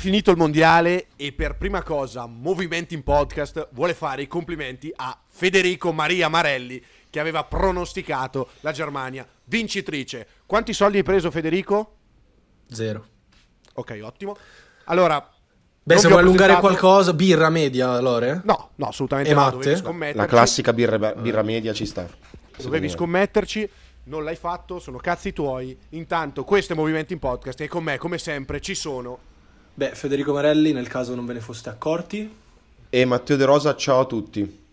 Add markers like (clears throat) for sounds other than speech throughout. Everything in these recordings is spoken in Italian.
finito il mondiale e per prima cosa Movimenti in Podcast vuole fare i complimenti a Federico Maria Marelli che aveva pronosticato la Germania vincitrice. Quanti soldi hai preso Federico? Zero. Ok, ottimo. Allora, Beh, se vuoi allungare presentato- qualcosa, birra media, Lore? No, no, assolutamente E no. matte? La classica birra, birra media ci sta. Dovevi scommetterci, non l'hai fatto, sono cazzi tuoi. Intanto, questo è Movimenti in Podcast e con me, come sempre, ci sono Beh, Federico Marelli, nel caso non ve ne foste accorti. E Matteo De Rosa, ciao a tutti.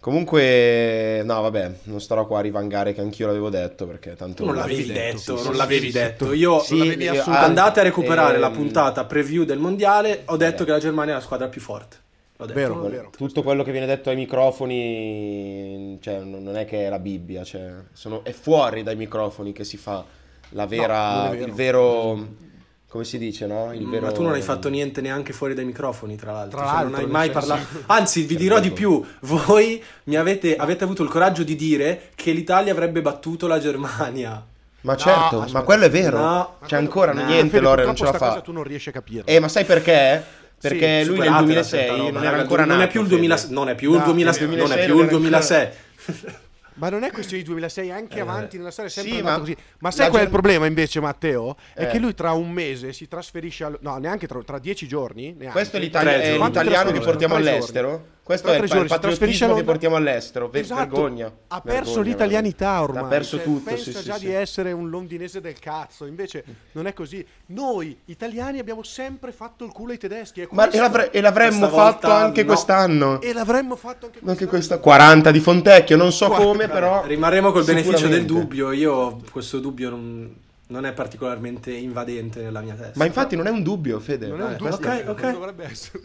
Comunque, no, vabbè, non starò qua a rivangare che anch'io l'avevo detto perché tanto... Non l'avevi detto, non l'avevi detto. Io Sì, l'avevi eh, andate a recuperare la ehm, puntata preview del mondiale. Ho detto che la Germania è la squadra più forte. L'ho detto. Vero, l'ho vero. detto. Tutto quello che viene detto ai microfoni, cioè, non è che è la Bibbia, cioè, sono- è fuori dai microfoni che si fa la vera, non è vero. il vero, come si dice, no? Il vero... Ma tu non hai fatto niente neanche fuori dai microfoni, tra l'altro. Tra Cioè, l'altro, non hai mai parlato. Anzi, vi dirò di più. (laughs) Voi mi avete, avete avuto il coraggio di dire che l'Italia avrebbe battuto la Germania. Ma certo, aspetta. ma quello è vero. No. C'è ancora No. niente, Fede, Lore, non ce la fa. cosa tu non riesci a capirlo. Eh, ma sai perché? Perché Sì, lui nel Superatela 2006 certa roba, non era ancora nato. è più il Fede. 2000, non è più il No, 2000, nel non è 2006 più il non era 2006. (laughs) Ma non è questione di 2006, anche Eh, avanti nella storia è sempre sì, andato ma così. Ma sai qual è il problema invece, Matteo? È Eh. che lui tra un mese si trasferisce al... No, neanche tra, tra dieci giorni. Neanche. Questo è, Tre l'Italia- è giorni. L'italiano che portiamo all'estero. giorni. Questo è il, giorni il patriottismo che portiamo all'estero. Ver- Esatto. Vergogna. Ha perso Vergogna, l'italianità ormai. Ha perso Cioè, tutto. Pensa sì, sì, già sì. di essere un londinese del cazzo. Invece non è così. Noi italiani abbiamo sempre fatto il culo ai tedeschi. è Ma e, l'avre- e l'avremmo Questa volta fatto anche no. quest'anno. E l'avremmo fatto anche Anche quest'anno. questa 40 di Fontecchio, non so Qua- come, però. Rimarremo col beneficio del dubbio. Io questo dubbio non, non è particolarmente invadente nella mia testa. Ma infatti non è un dubbio, Fede. Non è un dubbio, ok, non ok. dovrebbe essere.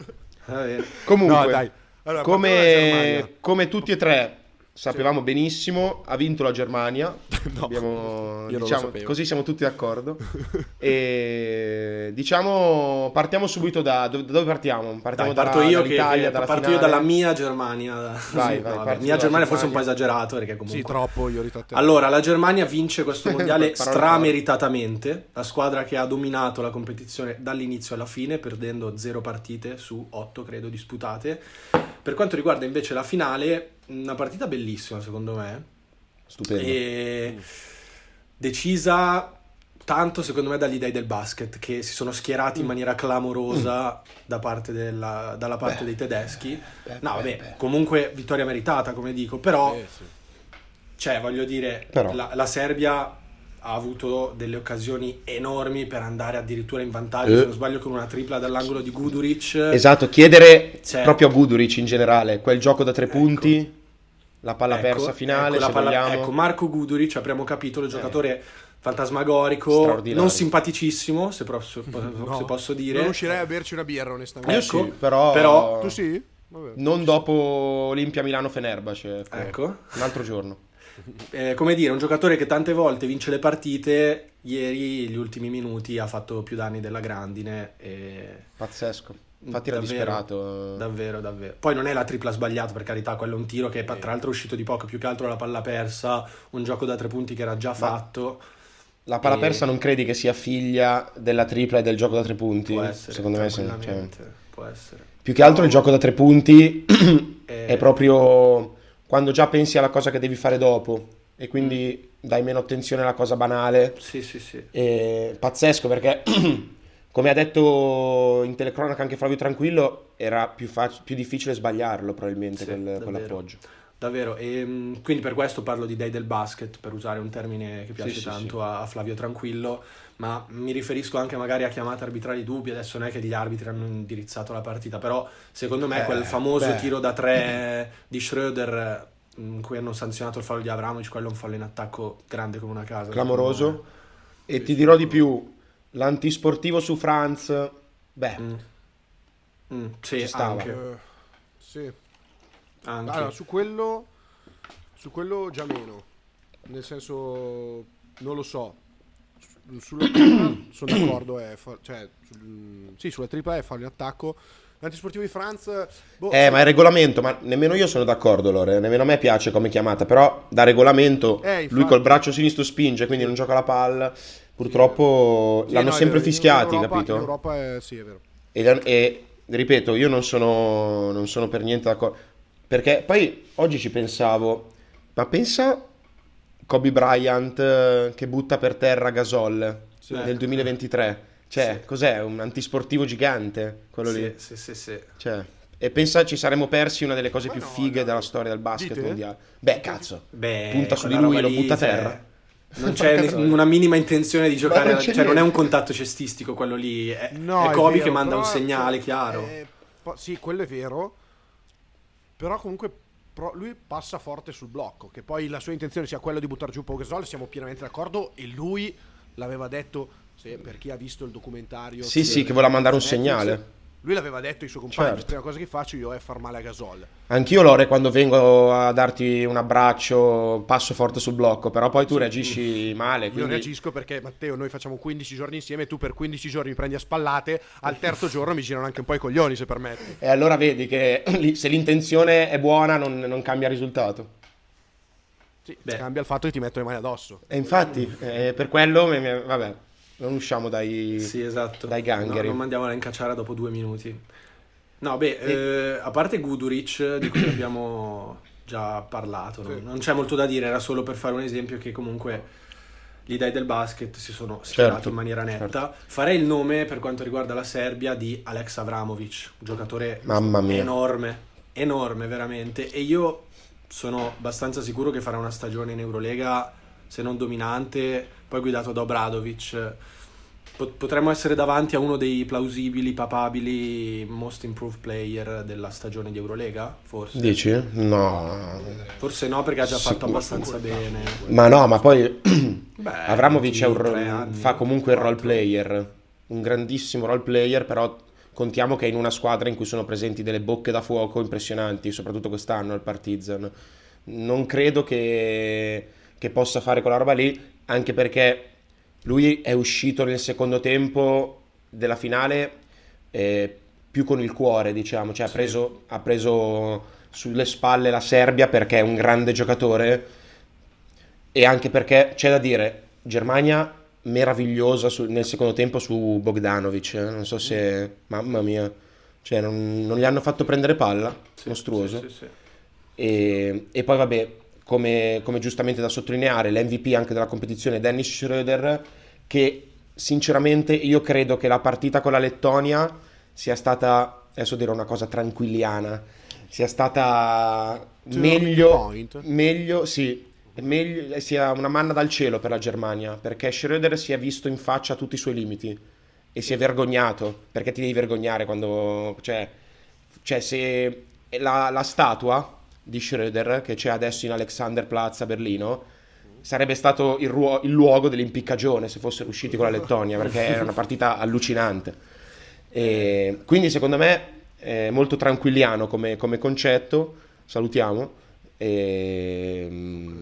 Va bene. Comunque, No, dai. Allora, come, come tutti e tre sapevamo benissimo, ha vinto la Germania. (laughs) No, Abbiamo- io diciamo, così siamo tutti d'accordo. (laughs) e diciamo, partiamo subito da dove, da dove partiamo? Partiamo Dai, parto dalla- io, che, dall'Italia, che- dalla parto io finale? dalla mia Germania. Vai, (laughs) vai, No, vabbè, mia Germania forse un po' esagerato perché comunque... Sì, troppo, io. Allora, la Germania vince questo mondiale strameritatamente, la squadra che ha dominato la competizione dall'inizio alla fine, perdendo zero partite su otto, credo, disputate. Per quanto riguarda invece la finale, una partita bellissima secondo me, Stupendo. e decisa tanto secondo me dagli dei del basket che si sono schierati in maniera clamorosa da parte della, dalla parte Beh. dei tedeschi. Beh, No, beh, vabbè, beh. comunque vittoria meritata, come dico, però Eh, sì. cioè, voglio dire, Però. la, la Serbia ha avuto delle occasioni enormi per andare addirittura in vantaggio, Eh. se non sbaglio, con una tripla dall'angolo di Guduric. Esatto, chiedere Cioè- proprio a Guduric in generale, quel gioco da tre punti, la palla Ecco, persa finale, ecco, la se palla- ecco, Marco Guduric, apriamo capitolo, Eh. giocatore fantasmagorico, Straordinario. non simpaticissimo, se, pro- se- No, se posso dire. Non uscirei a berci una birra, onestamente. Io ecco, sì, però, però- Tu sì? Vabbè. non dopo Olimpia Milano Fenerbahce, ecco. Ecco. un altro giorno. Eh, come dire, un giocatore che tante volte vince le partite, ieri, gli ultimi minuti, ha fatto più danni della grandine. E... Pazzesco. Infatti era Davvero, disperato. Davvero, davvero. Poi non è la tripla sbagliata, per carità, quello è un tiro che tra l'altro è uscito di poco, più che altro la palla persa, un gioco da tre punti che era già fatto. La palla E- persa non credi che sia figlia della tripla e del gioco da tre punti? Può essere, Secondo me sì. cioè, può essere. più che altro il gioco da tre punti Eh, (clears throat) è proprio quando già pensi alla cosa che devi fare dopo e quindi dai meno attenzione alla cosa banale. Sì, sì, sì. E pazzesco perché, (clears throat) come ha detto in telecronaca anche Flavio Tranquillo, era più, fac- più difficile sbagliarlo probabilmente Sì, quel- quell'appoggio. Davvero, e mh, quindi per questo parlo di dei del basket, per usare un termine che piace Sì, sì, tanto A, a Flavio Tranquillo, ma mi riferisco anche magari a chiamate arbitrali dubbi, adesso non è che gli arbitri hanno indirizzato la partita, però secondo me Eh, quel famoso beh. tiro da tre (laughs) di Schröder mh, in cui hanno sanzionato il fallo di Abramovic, quello è un fallo in attacco grande come una casa. Clamoroso. E ti dirò di più, l'antisportivo su Franz, beh, Mm. Mm, sì, Ci stava. anche. Eh, sì. Anche. Allora, su quello, su quello già meno. Nel senso, non lo so. Su- Sulla (coughs) tripla sono d'accordo, è fa- cioè, sul- sì, sulla tripla è fallo in attacco. L'antisportivo di Franz, boh, Eh, ma è regolamento, ma nemmeno io sono d'accordo, Lore, nemmeno a me piace come chiamata, però da regolamento Eh, infatti. lui col braccio sinistro spinge, quindi non gioca la palla. Purtroppo sì, l'hanno no, sempre vero, in fischiati, Europa- capito? In Europa è, sì, è vero. E, e, ripeto, io non sono, non sono per niente d'accordo. Perché poi oggi ci pensavo, ma pensa Kobe Bryant eh, che butta per terra Gasol Sì. nel 2023. Cioè, Sì. cos'è? Un antisportivo gigante, quello sì, lì. Sì, sì, sì. Cioè, e pensa ci saremmo persi una delle cose Ma più no, fighe no. della storia del basket Dite? mondiale. Beh, cazzo. Beh, Punta su di lui, roba lo butta a cioè, terra. (laughs) Non c'è una minima intenzione di giocare, non cioè non è un contatto cestistico quello lì, è, No, è Kobe vero, che manda un segnale cioè, chiaro. eh, po- sì, quello è vero. Però comunque pro- lui passa forte sul blocco. Che poi la sua intenzione sia quella di buttare giù Pau Gasol, siamo pienamente d'accordo. E lui l'aveva detto, se- per chi ha visto il documentario... Sì, sì, che voleva mandare un Netflix, segnale. Lui l'aveva detto ai suoi compagni, Certo. la prima cosa che faccio io è far male a Gasol. Anch'io, Lore, quando vengo a darti un abbraccio, passo forte sul blocco, però poi tu reagisci male. Io Quindi... reagisco perché Matteo, noi facciamo 15 giorni insieme, tu per 15 giorni mi prendi a spallate, al terzo (laughs) giorno mi girano anche un po' i coglioni, se permetti. E allora vedi che (clears throat) se l'intenzione è buona non, non cambia il risultato. Sì, Beh. cambia il fatto che ti metto le mani addosso. E infatti, eh, per quello, vabbè, non usciamo dai... Sì, esatto. dai gangheri. No, non mandiamola in cacciara dopo due minuti. No, beh, eh, a parte Guduric, di cui abbiamo già parlato, non, Sì. non c'è molto da dire, era solo per fare un esempio che comunque gli dei del basket si sono schierati Certo, in maniera netta. Farei il nome per quanto riguarda la Serbia di Alex Avramovic, un giocatore Mamma mia. enorme, enorme veramente. E io sono abbastanza sicuro che farà una stagione in Eurolega, se non dominante, poi guidato da Obradovic. Pot- Potremmo essere davanti a uno dei plausibili, papabili most improved player della stagione di Eurolega, forse. Dici? No. Forse no, perché ha già Sì, fatto ma- abbastanza bene. Ma no, ma poi (clears throat) Beh, Avramovic è un 23 ro- anni, fa comunque il role 24. player, un grandissimo role player, però contiamo che è in una squadra in cui sono presenti delle bocche da fuoco impressionanti, soprattutto quest'anno al Partizan. Non credo che, che possa fare quella roba lì, anche perché lui è uscito nel secondo tempo della finale eh, più con il cuore, diciamo, cioè ha preso, ha preso sulle spalle la Serbia perché è un grande giocatore e anche perché c'è da dire, Germania meravigliosa su- nel secondo tempo su Bogdanovic, eh, non so se, mamma mia, cioè non, non gli hanno fatto prendere palla, Sì, mostruoso. sì, sì, sì. E, e poi vabbè, come, come giustamente da sottolineare, l'MVP anche della competizione Dennis Schroeder, che sinceramente io credo che la partita con la Lettonia sia stata, adesso dirò una cosa tranquilliana, sia stata To meglio, meglio, sì, meglio, sia una manna dal cielo per la Germania, perché Schroeder si è visto in faccia tutti i suoi limiti e si è vergognato, perché ti devi vergognare quando, cioè, cioè se la, la statua di Schroeder che c'è adesso in Alexanderplatz a Berlino sarebbe stato il, ruo- il luogo dell'impiccagione se fossero usciti con la Lettonia perché era una partita allucinante e quindi secondo me è molto tranquilliano come, come concetto salutiamo e...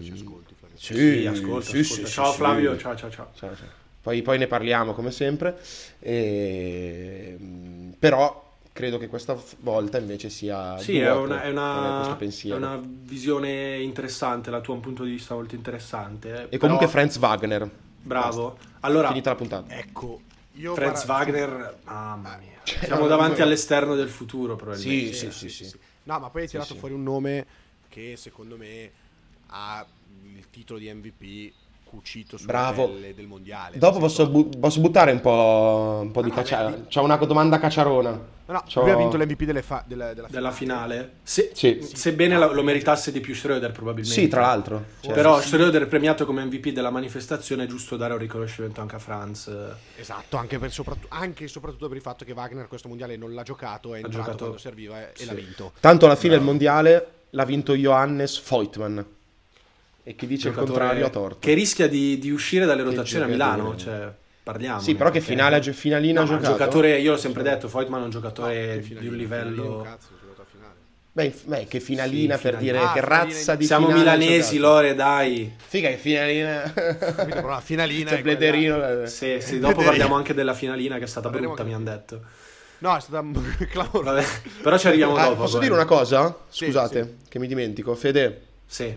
Ci ascolti, Flavio. sì, Sì, ascolta, sì, ascolta. sì, ciao sì, Flavio, sì. ciao ciao ciao. Ciao, ciao. Poi, poi ne parliamo come sempre, e, mm, però credo che questa volta invece sia Sì, è una, è, una, è una visione interessante, la tua un punto di vista molto interessante. E comunque Però- Franz Wagner. Bravo. Allora, Finita la puntata. Ecco, io Franz guarda- Wagner, mamma mia. Cioè, Siamo no, davanti no. all'esterno del futuro, probabilmente. Sì, sì, sì, sì. No, ma poi hai tirato sì. fuori un nome che secondo me ha il titolo di MVP cucito sulla Bravo. del mondiale. Dopo posso, bu- posso buttare un po', un po' di Ah, no, caccia. vedi? C'ho una domanda cacciarona. No, no, C'ho- lui ha vinto l'MVP delle fa- della, della Della finale. Se- Sì. Sebbene lo, lo meritasse di più Schroeder, probabilmente. Sì, tra l'altro. Cioè, Però Schroeder premiato come MVP della manifestazione è giusto dare un riconoscimento anche a Franz. Esatto, anche, per soprattutto, anche e soprattutto per il fatto che Wagner questo mondiale non l'ha giocato, è entrato giocato- quando serviva e, e sì. l'ha vinto. Tanto alla fine il mondiale l'ha vinto Johannes Voigtmann. E chi dice il contrario ha torto. Che rischia di, di uscire dalle rotazioni a. Milano. Cioè, parliamo. Sì, però che finale, finalina ha No, ma un giocato. giocatore, io l'ho sempre detto, Voigtman è un No, giocatore che di finalino, un livello... cazzo, è giocato a finale. Beh, beh, che finalina Sì, per finalina. dire Ah, che finalina razza di Siamo milanesi, giocato. Lore, dai. Figa che finalina. Però la finalina C'è è quella- Plederino. eh. Sì, sì, dopo parliamo anche della finalina che è stata Parleremo brutta, mi anche- hanno detto. No, è stata (laughs) clamorosa. Però ci arriviamo Ah, dopo. posso poi. dire una cosa? Sì, Scusate, che mi dimentico. Fede, Sì.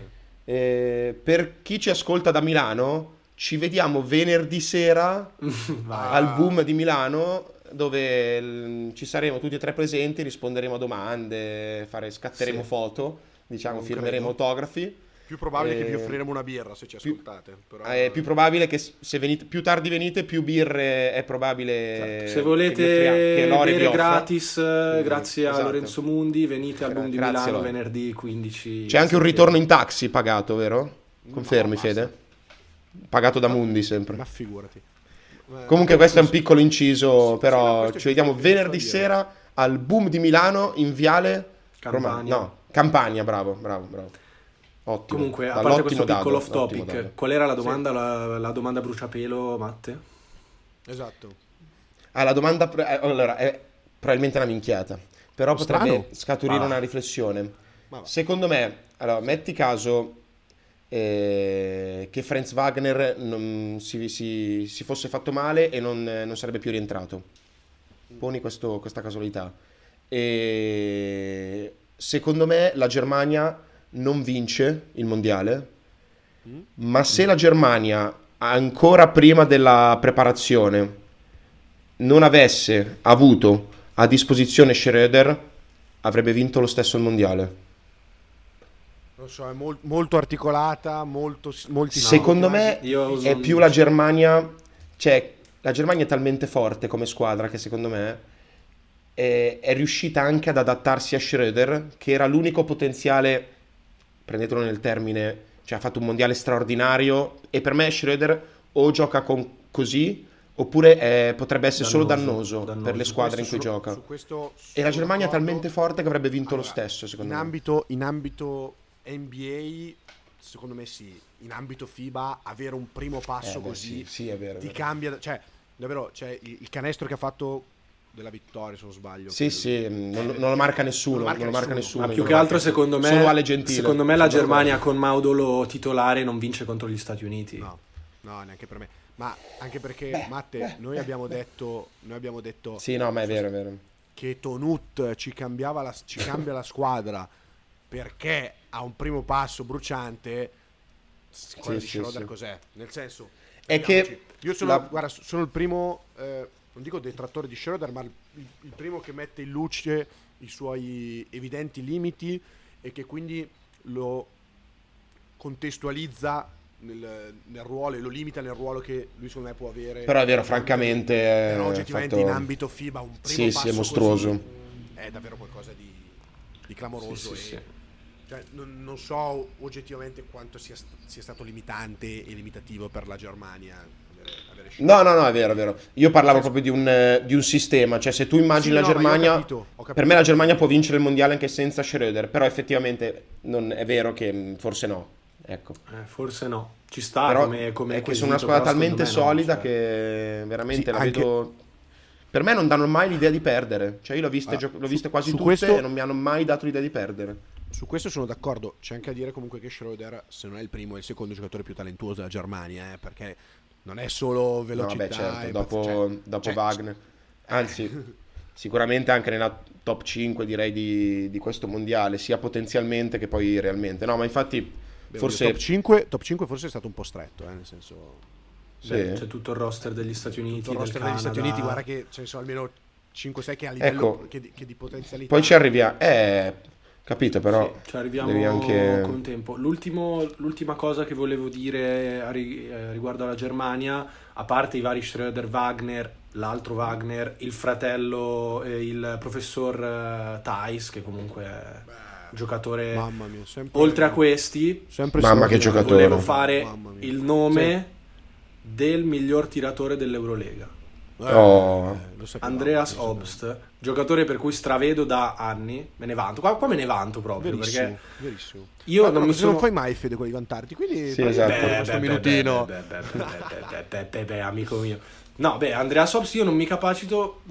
Eh, per chi ci ascolta da Milano, ci vediamo venerdì sera (laughs) al boom di Milano dove l- ci saremo tutti e tre presenti, risponderemo a domande, fare, scatteremo Sì. foto, diciamo, Non firmeremo credo. autografi. Più probabile che vi Eh, offriremo una birra se ci più- ascoltate. Però... Eh, È più probabile che se venite, più tardi venite, più birre è probabile Se che volete che bere gratis, eh, Quindi, grazie a esatto. Lorenzo Mundi, venite al Boom di grazie, Milano Lore. venerdì 15. C'è anche un ritorno in taxi pagato, vero? Confermi, basta. Fede? Pagato da Mundi sempre. Ma figurati. Eh, Comunque questo è un piccolo inciso, Sì, però è ci vediamo venerdì a sera al Boom di Milano in Viale Campania. Roma- No, Campania, bravo, bravo, bravo. Ottimo. Comunque, a parte questo dado, piccolo off topic, dado. qual era la domanda, la, la domanda bruciapelo, Matte? Esatto. Ah, la domanda eh, allora è probabilmente una minchiata, però potrebbe Strano. scaturire Ma una riflessione. Ma. Secondo me, allora, metti caso eh, che Franz Wagner non si, si- si fosse fatto male e non, non sarebbe più rientrato. Poni questo- questa casualità. E secondo me la Germania non vince il mondiale, ma se la Germania ancora prima della preparazione non avesse avuto a disposizione Schröder, avrebbe vinto lo stesso il mondiale. Non so, è mol- molto articolata, molto, molti Secondo me è più la Germania, cioè la Germania è talmente forte come squadra che secondo me è, è riuscita anche ad adattarsi a Schröder, che era l'unico potenziale, prendetelo nel termine, cioè ha fatto un mondiale straordinario e per me Schröder o gioca con così oppure è- potrebbe essere solo Dannoso, dannoso, per dannoso. le squadre in cui su- gioca. su questo E la Germania è talmente forte che avrebbe vinto lo Allora, stesso, secondo in me. ambito, in ambito NBA, secondo me sì. In ambito FIBA, avere un primo passo Eh, beh, così sì, sì, è vero. ti vero. cambia. Cioè, davvero, cioè, il, il canestro che ha fatto della vittoria, se non sbaglio. Sì, quello- sì, non, non lo marca nessuno, Non non lo lo marca marca nessuno. nessuno. Ma più che altro, marca secondo me, Solo Ale Gentile. secondo me la Sono Germania con Maudolo titolare non vince contro gli Stati Uniti. No, no, neanche per me. Ma anche perché, Matte, noi abbiamo detto, noi abbiamo detto Sì, no, ma è vero, è vero. che Tonut ci, cambiava la, ci cambia la squadra perché ha un primo passo bruciante. Quello Sì, di sì, Schroeder sì. cos'è? Nel senso, È che io sono, la- guarda, sono il primo, eh, non dico detrattore di Schroeder, ma il, il primo che mette in luce i suoi evidenti limiti e che quindi lo contestualizza nel, nel ruolo e lo limita nel ruolo che lui secondo me può avere. Però è vero, francamente, eh, Però oggettivamente fatto- in ambito FIBA un primo Sì, sì, passo è mostruoso. così è davvero qualcosa di, di clamoroso. Sì, sì, sì. cioè, non, non so oggettivamente quanto sia, sia stato limitante e limitativo per la Germania avere, avere scelto. No, no, no, è vero, è vero. Io parlavo proprio di un, eh, di un sistema, cioè se tu immagini Sì, la no, ma io ho Germania, capito, ho capito. per me la Germania può vincere il mondiale anche senza Schröder, però effettivamente non è vero che mh, forse no. Ecco. Eh, forse no. Ci sta Però come, come è che quesito, sono una squadra però talmente secondo me no, solida cioè. che veramente Sì, la anche- vedo... Per me non danno mai l'idea di perdere, cioè io l'ho viste, Ah, gio- l'ho su- viste quasi su tutte questo- e non mi hanno mai dato l'idea di perdere. Su questo sono d'accordo. C'è anche a dire comunque che Schroeder, se non è il primo, è il secondo giocatore più talentuoso della Germania, eh, perché non è solo No, velocità. beh, certo, dopo, cioè- dopo cioè, Wagner. Anzi, (laughs) sicuramente anche nella top 5 direi di, di questo mondiale, sia potenzialmente che poi realmente. No, ma infatti beh, forse... top 5, top 5 forse è stato un po' stretto, eh, nel senso Sì. Beh, c'è tutto il roster degli Stati Uniti. tutto il roster degli Stati. Uniti, guarda che ce ne sono almeno 5-6 che a livello Ecco. che, di, che di potenzialità. Poi ci arriviamo. Eh, capito, però... Sì, ci arriviamo devi anche- con tempo. L'ultimo- l'ultima cosa che volevo dire eh, riguardo alla Germania, a parte i vari Schröder, Wagner, l'altro Wagner, il fratello, eh, il professor eh, Thais, che comunque è un giocatore... Mamma mia, sempre Oltre a questi, sempre Mamma che giocatore. volevo fare il nome del miglior tiratore dell'Eurolega. Oh. Eh, Andreas Obst, giocatore per cui stravedo da anni, me ne vanto. Qua, qua me ne vanto proprio verissimo, perché verissimo. io non mi sono... non fai mai fede con i vantarti, quindi sì, esatto. beh, questo beh, minutino. Beh, amico mio. No, beh, Andreas Obst io non mi capacito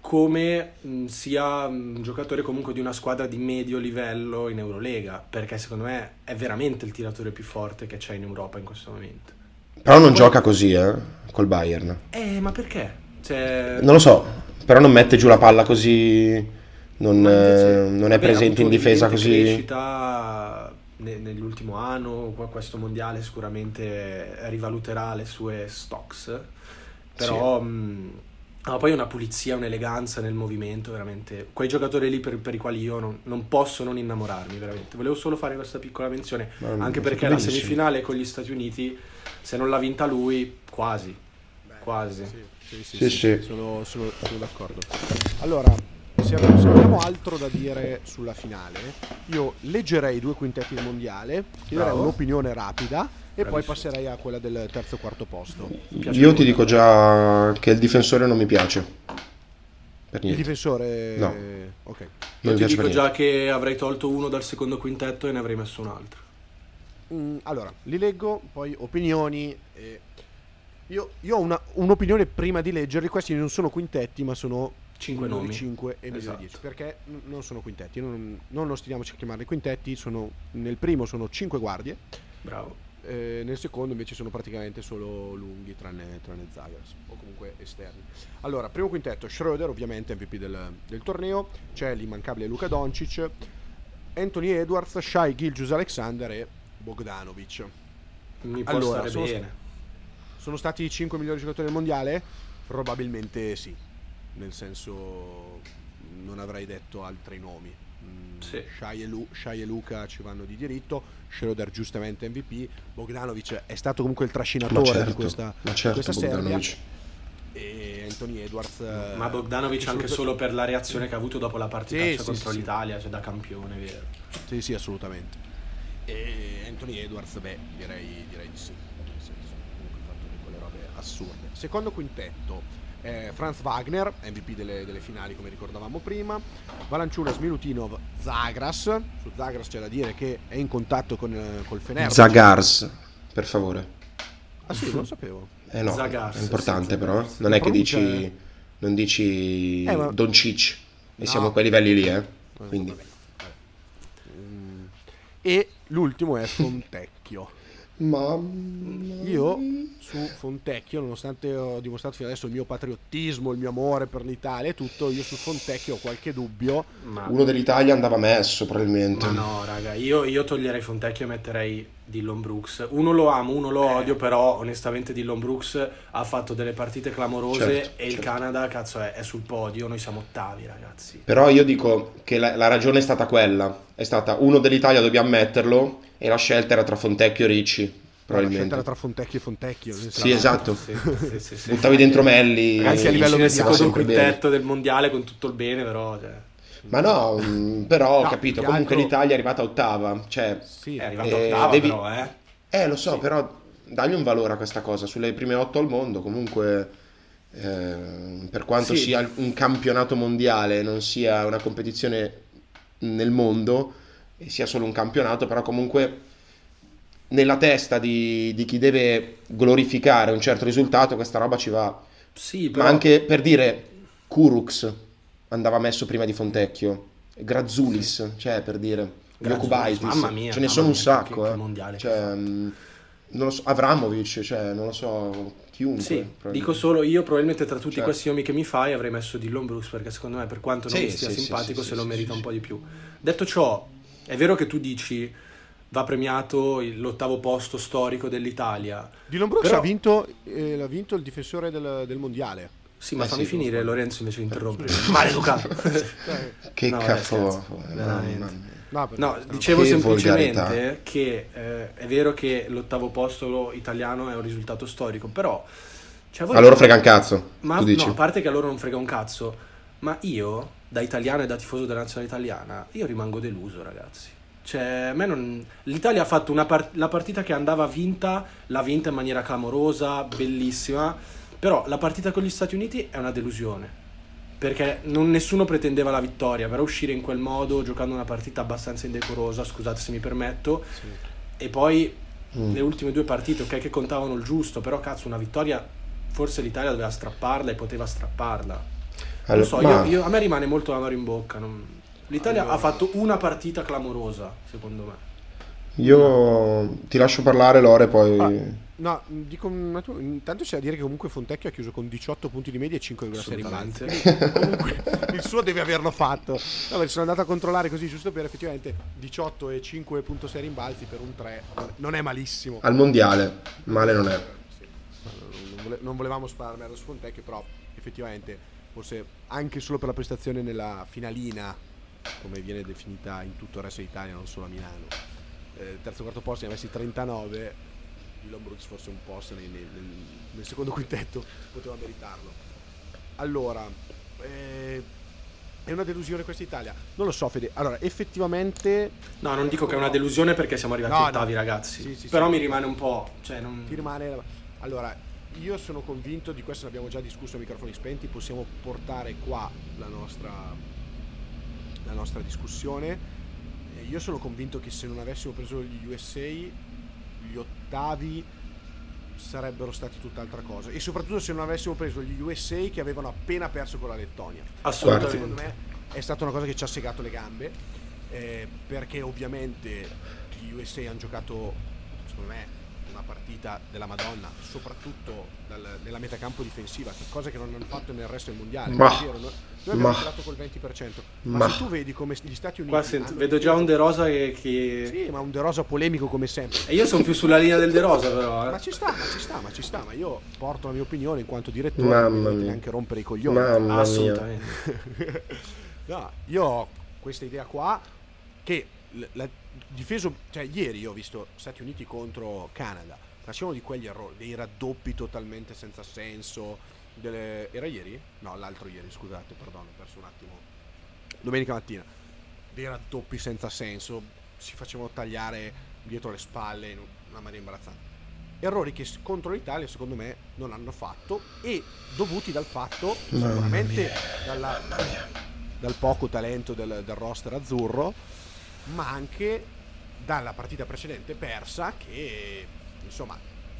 come sia un giocatore comunque di una squadra di medio livello in Eurolega, perché secondo me è veramente il tiratore più forte che c'è in Europa in questo momento. Però non gioca così, eh, col Bayern. Eh, ma perché? Cioè, Non lo so, però non mette giù la palla così... Non, eh, non è vabbè, presente in difesa così... crescita ne- nell'ultimo anno, questo mondiale sicuramente rivaluterà le sue stocks, però mh, No, poi una pulizia, un'eleganza nel movimento, veramente. Quei giocatori lì per, per i quali io non, non posso non innamorarmi, veramente. Volevo solo fare questa piccola menzione, Ma- anche perché la semifinale con gli Stati Uniti, se non l'ha vinta lui, quasi. Quasi. Sì, sì, sì, Sì, sì, sì. Sono, sono- sono d'accordo. Allora, se abbiamo, altro da dire sulla finale, io leggerei i due quintetti del mondiale, chiederei Bravo. un'opinione rapida e poi Bravissimo. passerei a quella del terzo e quarto posto. Io ti dico già che il difensore non mi piace. Per Il niente. difensore... No. Ok. Non Io ti dico già che avrei tolto uno dal secondo quintetto e ne avrei messo un altro. Mm, allora, li leggo, poi opinioni. e- Io, io ho una- un'opinione prima di leggerli. Questi non sono quintetti, ma sono Cinque migliori nomi. 5 e Esatto. 10. Perché n- non sono quintetti. Non, non ostiniamoci a chiamarli quintetti. Sono, nel primo sono 5 guardie, Bravo. eh, nel secondo invece sono praticamente solo lunghi, tranne, tranne Zagras o comunque esterni. Allora, primo quintetto: Schroeder, ovviamente MVP del, del torneo. C'è l'immancabile Luka Doncic, Anthony Edwards, Shai Gilgius Alexander e Bogdanovic. Mi Allora, sono- bene. Sono stati i 5 migliori giocatori del mondiale? Probabilmente sì. Nel senso, non avrei detto altri nomi. Mm, Sì. Shai, e Lu- Shai e Luca ci vanno di diritto. Schroeder giustamente MVP. Bogdanovic è stato comunque il trascinatore certo, di questa, ma certo, questa Serbia. E Anthony Edwards. eh, Ma Bogdanovic anche solo per la reazione che ha avuto dopo la partita Sì, sì, contro sì, l'Italia, cioè da campione, vero? Sì, sì, assolutamente. E Anthony Edwards, beh, direi, direi di sì. Nel senso, comunque ha fatto di quelle robe assurde. Secondo quintetto, eh, Franz Wagner, MVP delle, delle finali come ricordavamo prima. Valanciunas, Milutinov, Zagras. Su Zagras c'è da dire che è in contatto con, eh, col Fenerbahce. Zagars, per favore. Ah sì, non lo sapevo. Eh no, Zagars, è importante sì, però. Zagars. Non è che dici... Non dici Eh, ma- Doncic. E No. siamo a quei livelli lì, eh. Quindi... Vabbè, vabbè. Mm. E l'ultimo è Fontecchio. Ma... Io su Fontecchio, nonostante ho dimostrato fino adesso il mio patriottismo, il mio amore per l'Italia e tutto, io su Fontecchio ho qualche dubbio. Ma, Uno dell'Italia andava messo probabilmente. ma no, raga, io, io toglierei Fontecchio e metterei Dillon Brooks. Uno lo amo, uno lo Eh. odio, però onestamente Dillon Brooks ha fatto delle partite clamorose Certo, e il certo. Canada, cazzo, è, è sul podio, noi siamo ottavi, ragazzi. Però io dico che la, la ragione è stata quella. È stata uno dell'Italia, dobbiamo metterlo, e la scelta era tra Fontecchio e Ricci, La scelta probabilmente. era tra Fontecchio e Fontecchio. Sì, senso- esatto. Sì, sì, sì, sì. Buttavi dentro Melli. Anche a livello stava secondo quintetto del mondiale con tutto il bene, però cioè, Ma no, mh, però ho No, capito, comunque altro- l'Italia è arrivata ottava. Cioè, Sì, è arrivato Eh, ottava, devi- però, eh. eh lo so, Sì. però dagli un valore a questa cosa. Sulle prime otto al mondo, comunque, eh, per quanto Sì. sia un campionato mondiale, non sia una competizione nel mondo, sia solo un campionato, però comunque nella testa di, di chi deve glorificare un certo risultato, questa roba ci va. Sì, Ma però... anche per dire, Kurux andava messo prima di Fontecchio, Grazulis, cioè per dire, Grazulis, Jokubaitis, mamma mia, ce ne sono un sacco, che- che eh. mondiale che Cioè, ha fatto. mh, non lo so, Avramovic, cioè, non lo so, chiunque. Sì, dico solo io probabilmente tra tutti Certo. questi nomi che mi fai avrei messo Dillon Brooks perché secondo me per quanto non Sì, mi sia sì, sì, simpatico sì, se sì, lo sì, merita sì, un po' sì. di più. Detto ciò, è vero che tu dici va premiato l'ottavo posto storico dell'Italia. Dylan Brooks Però- ha, vinto, eh, ha vinto il difensore del, del mondiale. Sì, ma Eh, fammi sì, finire lo. Lorenzo invece di interrompere. scusa. Maleducato. Eh, (laughs) Che No, veramente. mia. no, No, dicevo Che semplicemente volgarità. che eh, è vero che l'ottavo posto italiano è un risultato storico, però... Cioè, A loro frega un cazzo, Ma tu dici. no, a parte che a loro non frega un cazzo, ma io, da italiano e da tifoso della nazionale italiana, io rimango deluso, ragazzi. Cioè, a me non... L'Italia ha fatto una par- la partita che andava vinta, l'ha vinta in maniera clamorosa, bellissima, però la partita con gli Stati Uniti è una delusione. Perché non- nessuno pretendeva la vittoria, però uscire in quel modo, giocando una partita abbastanza indecorosa, scusate se mi permetto, Sì. e poi Mm. le ultime due partite, ok, che contavano il giusto, però cazzo, una vittoria, forse l'Italia doveva strapparla e poteva strapparla. Allora, so, ma- io, io- a me rimane molto l'amaro in bocca. non- L'Italia Allora- ha fatto una partita clamorosa, secondo me. Io ti lascio parlare, Lore, poi... Ah, No, dico un attimo, intanto c'è da dire che comunque Fontecchio ha chiuso con 18 punti di media e 5,6 rimbalzi. Assolutamente. comunque il suo deve averlo fatto. No, perché sono andato a controllare così giusto per effettivamente 18 e 5.6 rimbalzi per un 3. Non è malissimo. Al mondiale, male non è. Sì. Non volevamo sparare su Fontecchio, però effettivamente forse anche solo per la prestazione nella finalina, come viene definita in tutto il resto d'Italia, non solo a Milano. Eh, terzo quarto posto ne ha messi 39, il Lombruz forse un posto nel, nel, nel secondo quintetto poteva meritarlo. Allora, eh, è una delusione questa Italia? Non lo so, Fede. Allora, effettivamente. No, non dico che è una delusione perché siamo arrivati No, ottavi, no. ragazzi. Sì, sì, Però sì. mi rimane un po'. Cioè, non... Ti rimane. Allora, io sono convinto, di questo ne abbiamo già discusso a microfoni spenti. Possiamo portare qua la nostra, la nostra discussione. Io sono convinto che se non avessimo preso gli USA, gli ottavi sarebbero stati tutt'altra cosa. E soprattutto se non avessimo preso gli USA che avevano appena perso con la Lettonia. Assolutamente. Secondo me è stata una cosa che ci ha segato le gambe, eh, perché ovviamente gli USA hanno giocato, secondo me, una partita della Madonna, soprattutto dal- nella metacampo difensiva, che- cosa che non hanno fatto nel resto del mondiale. Ma- È vero, noi, abbiamo ma- tirato col 20%, ma, ma- se tu vedi come gli Stati Uniti... Qua sento- vedo già un De Rosa che. che- Sì, ma un De Rosa polemico come sempre. E io sono più sulla linea del De Rosa, però. Ma Eh. ci sta, ma ci sta, ma ci sta, ma io porto la mia opinione in quanto direttore, Mamma non mi dovete mia. neanche rompere i coglioni. Mamma mia. Assolutamente. (laughs) No, io ho questa idea qua che l- la difeso, cioè ieri io ho visto Stati Uniti contro Canada, facevano di quegli errori, dei raddoppi totalmente senza senso. delle- Era ieri? No, l'altro ieri, scusate, perdono, ho perso un attimo. Domenica mattina. Dei raddoppi senza senso, si facevano tagliare dietro le spalle in una maniera imbarazzante. Errori che contro l'Italia secondo me non hanno fatto e dovuti dal fatto sicuramente dalla, dal poco talento del, del roster azzurro, ma anche dalla partita precedente persa che insomma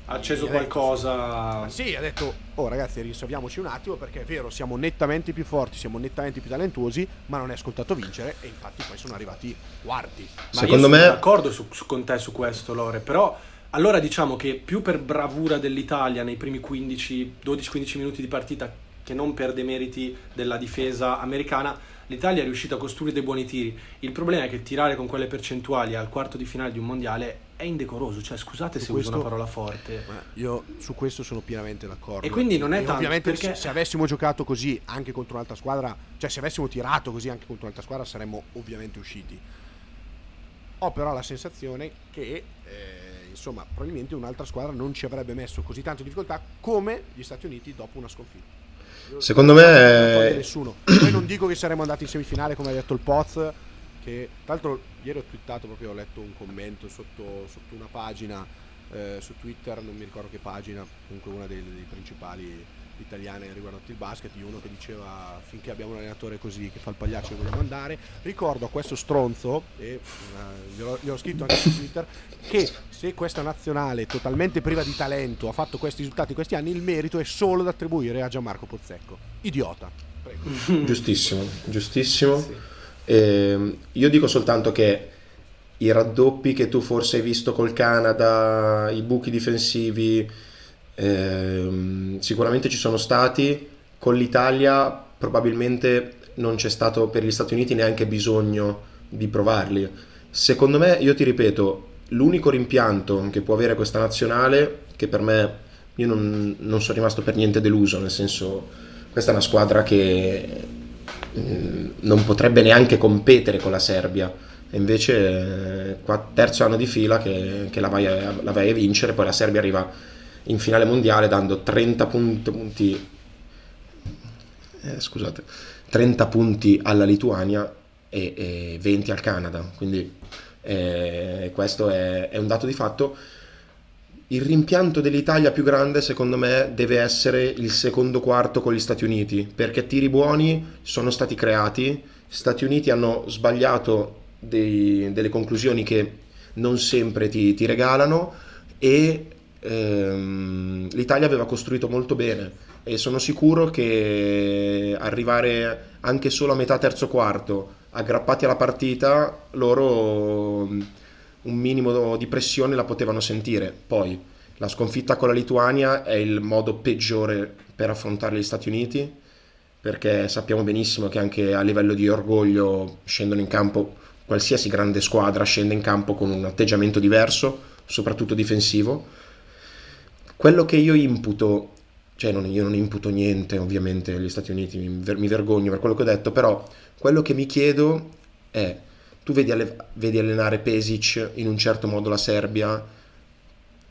Ha acceso qualcosa. Sì, ha detto, oh ragazzi risolviamoci un attimo perché è vero, siamo nettamente più forti, siamo nettamente più talentuosi, ma non è scontato vincere e infatti poi sono arrivati quarti. Ma Secondo io me- sono d'accordo su, su- con te su questo, Lore, però allora diciamo che più per bravura dell'Italia nei primi 15, 12-15 minuti di partita che non per demeriti della difesa americana, l'Italia è riuscita a costruire dei buoni tiri. Il problema è che tirare con quelle percentuali al quarto di finale di un mondiale è indecoroso, cioè scusate Su se uso questo- una parola forte. Io su questo sono pienamente d'accordo. E quindi non è tanto, Ovviamente perché- se, se avessimo giocato così anche contro un'altra squadra, cioè se avessimo tirato così anche contro un'altra squadra saremmo ovviamente usciti. Ho però la sensazione che eh, insomma probabilmente un'altra squadra non ci avrebbe messo così tanto in difficoltà come gli Stati Uniti dopo una sconfitta. Secondo non me- toglie nessuno. Poi non dico che saremmo andati in semifinale come ha detto il Poz, che tra l'altro ieri ho twittato proprio, ho letto un commento sotto, sotto una pagina eh, su Twitter, non mi ricordo che pagina, comunque una dei, dei principali italiane riguardanti il basket, di uno che diceva finché abbiamo un allenatore così che fa il pagliaccio vogliamo andare. Ricordo a questo stronzo, e eh, gliel'ho, gliel'ho scritto anche su Twitter, che se questa nazionale totalmente priva di talento ha fatto questi risultati questi anni, il merito è solo da attribuire a Gianmarco Pozzecco. Idiota. Prego. (laughs) Giustissimo, giustissimo. Sì. Ehm, io dico soltanto che i raddoppi che tu forse hai visto col Canada, i buchi difensivi, ehm, sicuramente ci sono stati. Con l'Italia probabilmente non c'è stato per gli Stati Uniti neanche bisogno di provarli. Secondo me, io ti ripeto, l'unico rimpianto che può avere questa nazionale, che per me io non, non sono rimasto per niente deluso, nel senso, questa è una squadra che mm, non potrebbe neanche competere con la Serbia. E invece, eh, qua, terzo anno di fila che, che la, vai a, la vai a vincere, poi la Serbia arriva in finale mondiale dando 30 punti, punti eh, scusate, 30 punti alla Lituania e, e 20 al Canada. Quindi eh, questo è, è un dato di fatto. Il rimpianto dell'Italia più grande, secondo me, deve essere il secondo quarto con gli Stati Uniti, perché tiri buoni sono stati creati. Stati Uniti hanno sbagliato dei- delle conclusioni che non sempre ti, ti regalano e ehm, l'Italia aveva costruito molto bene e sono sicuro che arrivare anche solo a metà terzo quarto aggrappati alla partita loro mh, un minimo di pressione la potevano sentire. Poi la sconfitta con la Lituania è il modo peggiore per affrontare gli Stati Uniti perché sappiamo benissimo che anche a livello di orgoglio scendono in campo qualsiasi grande squadra scende in campo con un atteggiamento diverso soprattutto difensivo quello che io imputo cioè non, io non imputo niente ovviamente agli Stati Uniti, mi, mi, vergogno per quello che ho detto, però quello che mi chiedo è, tu vedi, alle, vedi allenare Pesic in un certo modo la Serbia,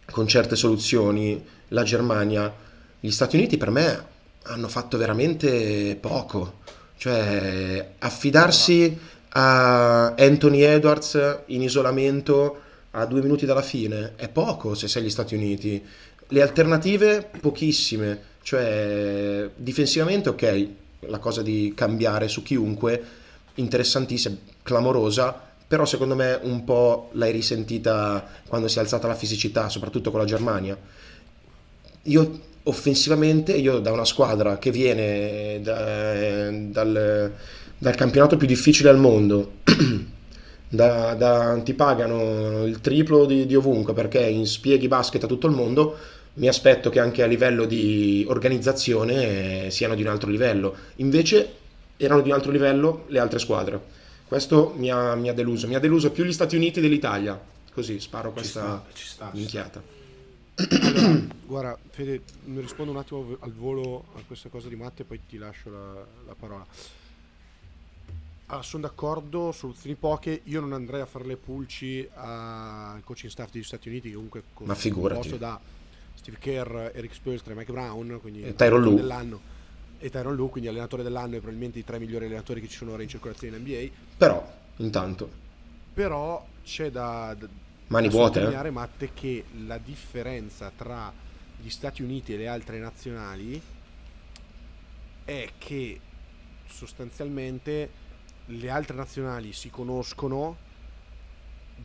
con certe soluzioni, la Germania, gli Stati Uniti per me hanno fatto veramente poco, cioè affidarsi a Anthony Edwards in isolamento a due minuti dalla fine è poco se sei gli Stati Uniti le alternative pochissime, cioè difensivamente ok, la cosa di cambiare su chiunque, interessantissima, clamorosa, però secondo me un po' l'hai risentita quando si è alzata la fisicità, soprattutto con la Germania. Io offensivamente, io da una squadra che viene da, dal, dal campionato più difficile al mondo, (clears throat) da, da, ti pagano il triplo di, di ovunque perché in spieghi basket a tutto il mondo, mi aspetto che anche a livello di organizzazione siano di un altro livello. Invece erano di un altro livello le altre squadre. Questo mi ha, mi ha deluso. Mi ha deluso più gli Stati Uniti dell'Italia. Così sparo questa ci sta, ci sta, minchiata. Allora, (coughs) guarda, Fede, mi rispondo un attimo al volo a questa cosa di Matte e poi ti lascio la, la parola. Allora, sono d'accordo, soluzioni poche. Io non andrei a fare le pulci al coaching staff degli Stati Uniti, che comunque Ma figurati. da Steve Kerr, Eric Spolstra e Mike Brown, quindi e Tyron Lu. dell'anno e Tyron Lu, quindi allenatore dell'anno e probabilmente i tre migliori allenatori che ci sono ora in circolazione in NBA. Però, intanto. Però c'è da, da mani da vuote, eh? Matte che la differenza tra gli Stati Uniti e le altre nazionali è che sostanzialmente le altre nazionali si conoscono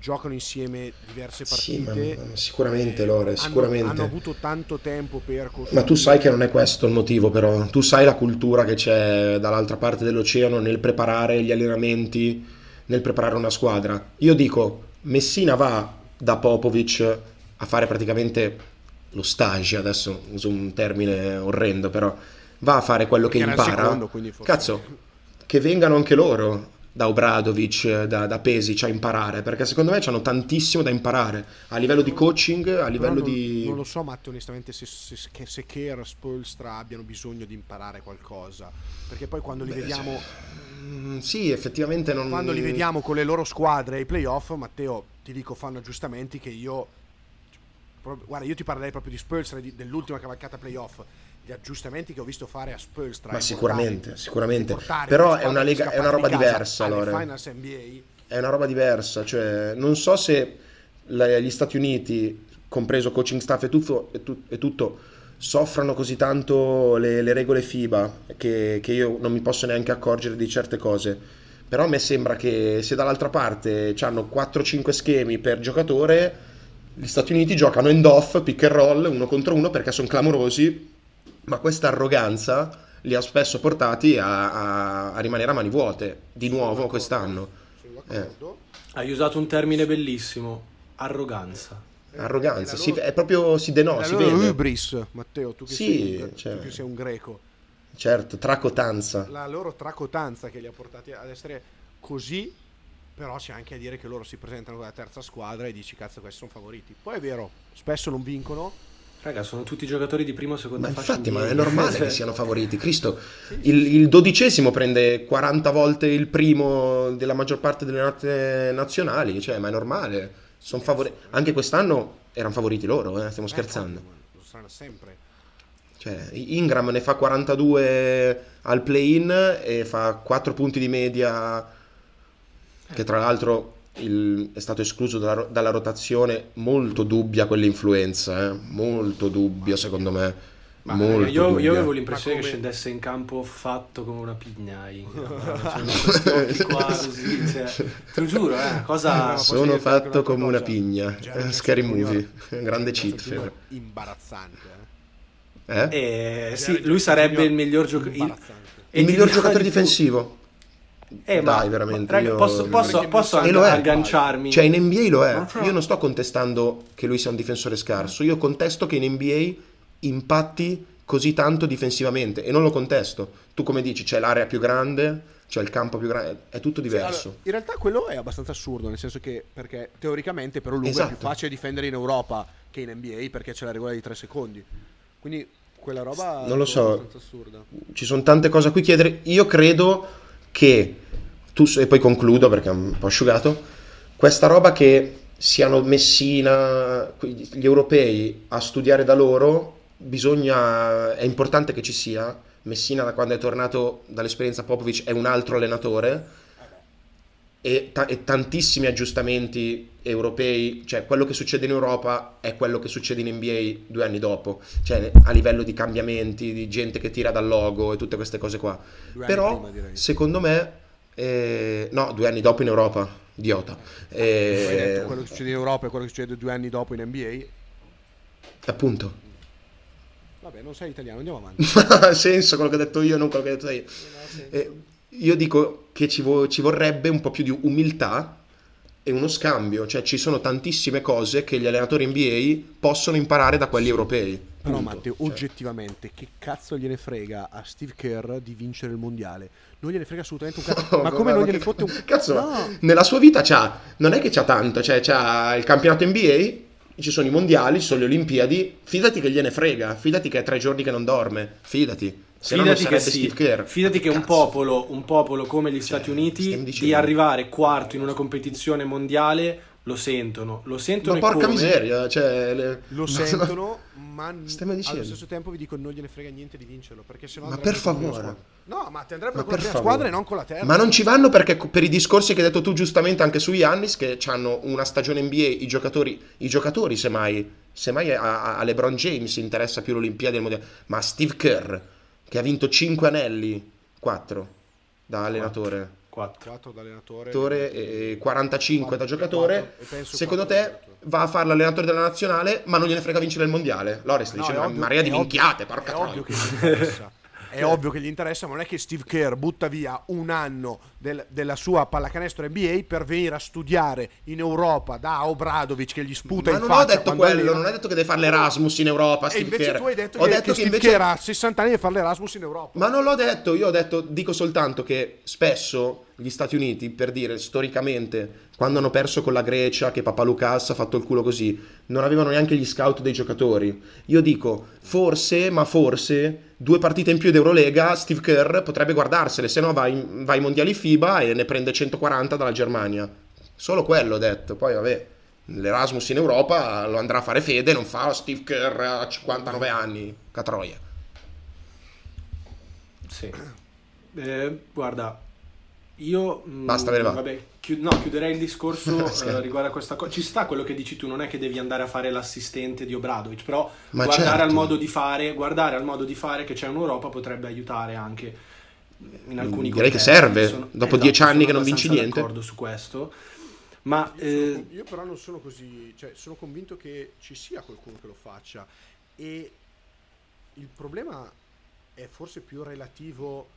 giocano insieme diverse partite. Sì, ma, sicuramente Lore, sicuramente. Hanno, hanno, avuto tanto tempo per costruire. Ma tu sai che non è questo il motivo però, tu sai la cultura che c'è dall'altra parte dell'oceano nel preparare gli allenamenti, nel preparare una squadra. Io dico, Messina va da Popovic a fare praticamente lo stage, adesso uso un termine orrendo, però va a fare quello Perché che impara. Secondo, Cazzo, che vengano anche loro da Obradovic, da, da Pesic a imparare, perché secondo me hanno tantissimo da imparare a livello di coaching, a livello non, di... Non lo so Matteo onestamente se, se, se Kerr, Spolstra abbiano bisogno di imparare qualcosa, perché poi quando li Beh, vediamo... Mm, sì, effettivamente non... Quando li vediamo con le loro squadre ai playoff, Matteo, ti dico, fanno aggiustamenti che io... Guarda, io ti parlerei proprio di Spolstra, dell'ultima cavalcata playoff gli aggiustamenti che ho visto fare a Spurs Ma sicuramente, sicuramente. Però è una, lega, è una roba diversa, allora. È una roba diversa, cioè non so se gli Stati Uniti, compreso coaching staff e tutto, e tutto soffrano così tanto le, le regole FIBA che, che, io non mi posso neanche accorgere di certe cose. Però a me sembra che se dall'altra parte hanno 4-5 schemi per giocatore, gli Stati Uniti giocano end off, pick and roll, uno contro uno perché sono clamorosi ma questa arroganza li ha spesso portati a, a, a rimanere a mani vuote, di nuovo quest'anno. Eh. Hai usato un termine bellissimo, arroganza. Arroganza, loro, si, è proprio, si denota, si vede. Ubris, Matteo, tu che, sì, sei, cioè, tu che sei un greco. Certo, tracotanza. La loro tracotanza che li ha portati ad essere così, però c'è anche a dire che loro si presentano con la terza squadra e dici cazzo questi sono favoriti. Poi è vero, spesso non vincono, Raga, sono tutti giocatori di prima o seconda ma Infatti, ma è normale che siano favoriti. (laughs) Cristo, il, il, dodicesimo prende 40 volte il primo della maggior parte delle note nazionali, cioè, ma è normale. Sono favori- Anche quest'anno erano favoriti loro, eh? stiamo eh, scherzando. Lo saranno sempre. Cioè, Ingram ne fa 42 al play-in e fa 4 punti di media, che tra l'altro il, è stato escluso dalla, dalla, rotazione, molto dubbia quell'influenza, eh? molto dubbia secondo me. Ma molto io, io, avevo l'impressione come... che scendesse in campo fatto come una pigna. (laughs) cioè, qua così, cioè, te lo giuro, eh, cosa... Sono fatto come una pigna. Eh, scary movie, (laughs) (laughs) grande cheat. Imbarazzante. Eh? Eh, sì, lui sarebbe il miglior, gioc- il, il miglior giocatore difensivo. Eh, Dai, ma, veramente. Raga, io... Posso, posso, posso e lo è. agganciarmi? Cioè, in NBA lo è. Io non sto contestando che lui sia un difensore scarso. Io contesto che in NBA impatti così tanto difensivamente. E non lo contesto. Tu, come dici, c'è l'area più grande, c'è il campo più grande. È tutto diverso. Sì, allora, in realtà, quello è abbastanza assurdo. Nel senso che, perché teoricamente, per un lungo esatto. è più esatto. facile difendere in Europa che in NBA perché c'è la regola di 3 secondi. Quindi quella roba Non lo è so. abbastanza assurda. ci sono tante cose a cui chiedere. Io credo che tu, e poi concludo perché è un po' asciugato. Questa roba che siano Messina, gli europei a studiare da loro, bisogna, è importante che ci sia. Messina, da quando è tornato dall'esperienza Popovic, è un altro allenatore. E, ta- e tantissimi aggiustamenti europei, cioè quello che succede in Europa è quello che succede in NBA due anni dopo, cioè a livello di cambiamenti, di gente che tira dal logo e tutte queste cose qua. Due Però, prima, secondo me, eh, no, due anni dopo in Europa, idiota. Detto Eh, quello che succede in Europa e quello che succede due anni dopo in NBA. appunto, Vabbè, non sei italiano, andiamo avanti. ha (laughs) senso quello che ho detto io, non quello che hai detto io. Eh, io dico che ci, vo- ci vorrebbe un po' più di umiltà e uno scambio, cioè ci sono tantissime cose che gli allenatori NBA possono imparare da quelli europei. Però punto. Matteo, Cioè, oggettivamente, che cazzo gliene frega a Steve Kerr di vincere il mondiale? Non gliene frega assolutamente un cazzo. (laughs) ma come non gliene fotte un Cazzo, No, nella sua vita c'ha, non è che c'ha tanto, cioè c'ha il campionato NBA, ci sono i mondiali, ci sono le Olimpiadi, fidati che gliene frega, fidati che è tre giorni che non dorme, fidati. Se no Fidati che, sì. Steve Kerr. Fidati che un popolo, un popolo come gli Stati stiamo Uniti di arrivare quarto in una competizione mondiale lo sentono, lo sentono Ma e porca come? miseria, cioè... le- lo (laughs) no, sentono, ma (laughs) n- Stiamo dicendo. allo stesso tempo vi dico non gliene frega niente di vincerlo. Perché sennò Ma andrebbero per favore. No, ma ti andrebbero Ma con la prima squadra e non con la terza. Ma non ci vanno perché per i discorsi che hai detto tu giustamente anche su Yannis che hanno una stagione NBA, i giocatori, i giocatori semmai, semmai a, a LeBron James interessa più l'Olimpiade del mondiale, ma Steve Kerr che ha vinto 5 anelli, 4 da allenatore, Quattro. 4 da allenatore. e 45 da Quattro- giocatore, e penso secondo quattro te da va a fare l'allenatore della nazionale ma non gliene frega vincere il mondiale? Lores No, dice è una marea di minchiate, porca troia. Che. È ovvio che gli interessa, ma non è che Steve Kerr butta via un anno del- della sua pallacanestro NBA per venire a studiare in Europa da Obradovic che gli sputa Ma in non ho faccia detto quello, non hai detto che devi fare l'Erasmus in Europa, E Steve invece Kerr. tu hai detto Ho che, detto che Steve invece Kerr ha 60 anni e fare l'Erasmus in Europa. Ma non l'ho detto, io ho detto, dico soltanto che spesso gli Stati Uniti, per dire storicamente, quando hanno perso con la Grecia, che Papalukas ha fatto il culo così, non avevano neanche gli scout dei giocatori. Io dico, forse, ma forse, due partite in più d'Eurolega, Steve Kerr potrebbe guardarsele, se no va, in- va ai mondiali FIBA e ne prende 140 dalla Germania. Solo quello ho detto, poi vabbè. L'Erasmus in Europa lo andrà a fare fede, non fa Steve Kerr a 59 anni, catroia. Sì. Eh, guarda, io... mm, Basta, ve ne va. Vabbè, chi- no, chiuderei il discorso (laughs) eh, riguardo a questa cosa. Ci sta quello che dici tu, non è che devi andare a fare l'assistente di Obradovic, però Ma guardare certo. al modo di fare, guardare al modo di fare che c'è in Europa potrebbe aiutare anche in alcuni Direi che serve, Sono- dopo esatto, dieci anni sono che non vinci niente. d'accordo su questo. Ma Io, eh, sono- io però non sono così, cioè sono convinto che ci sia qualcuno che lo faccia e il problema è forse più relativo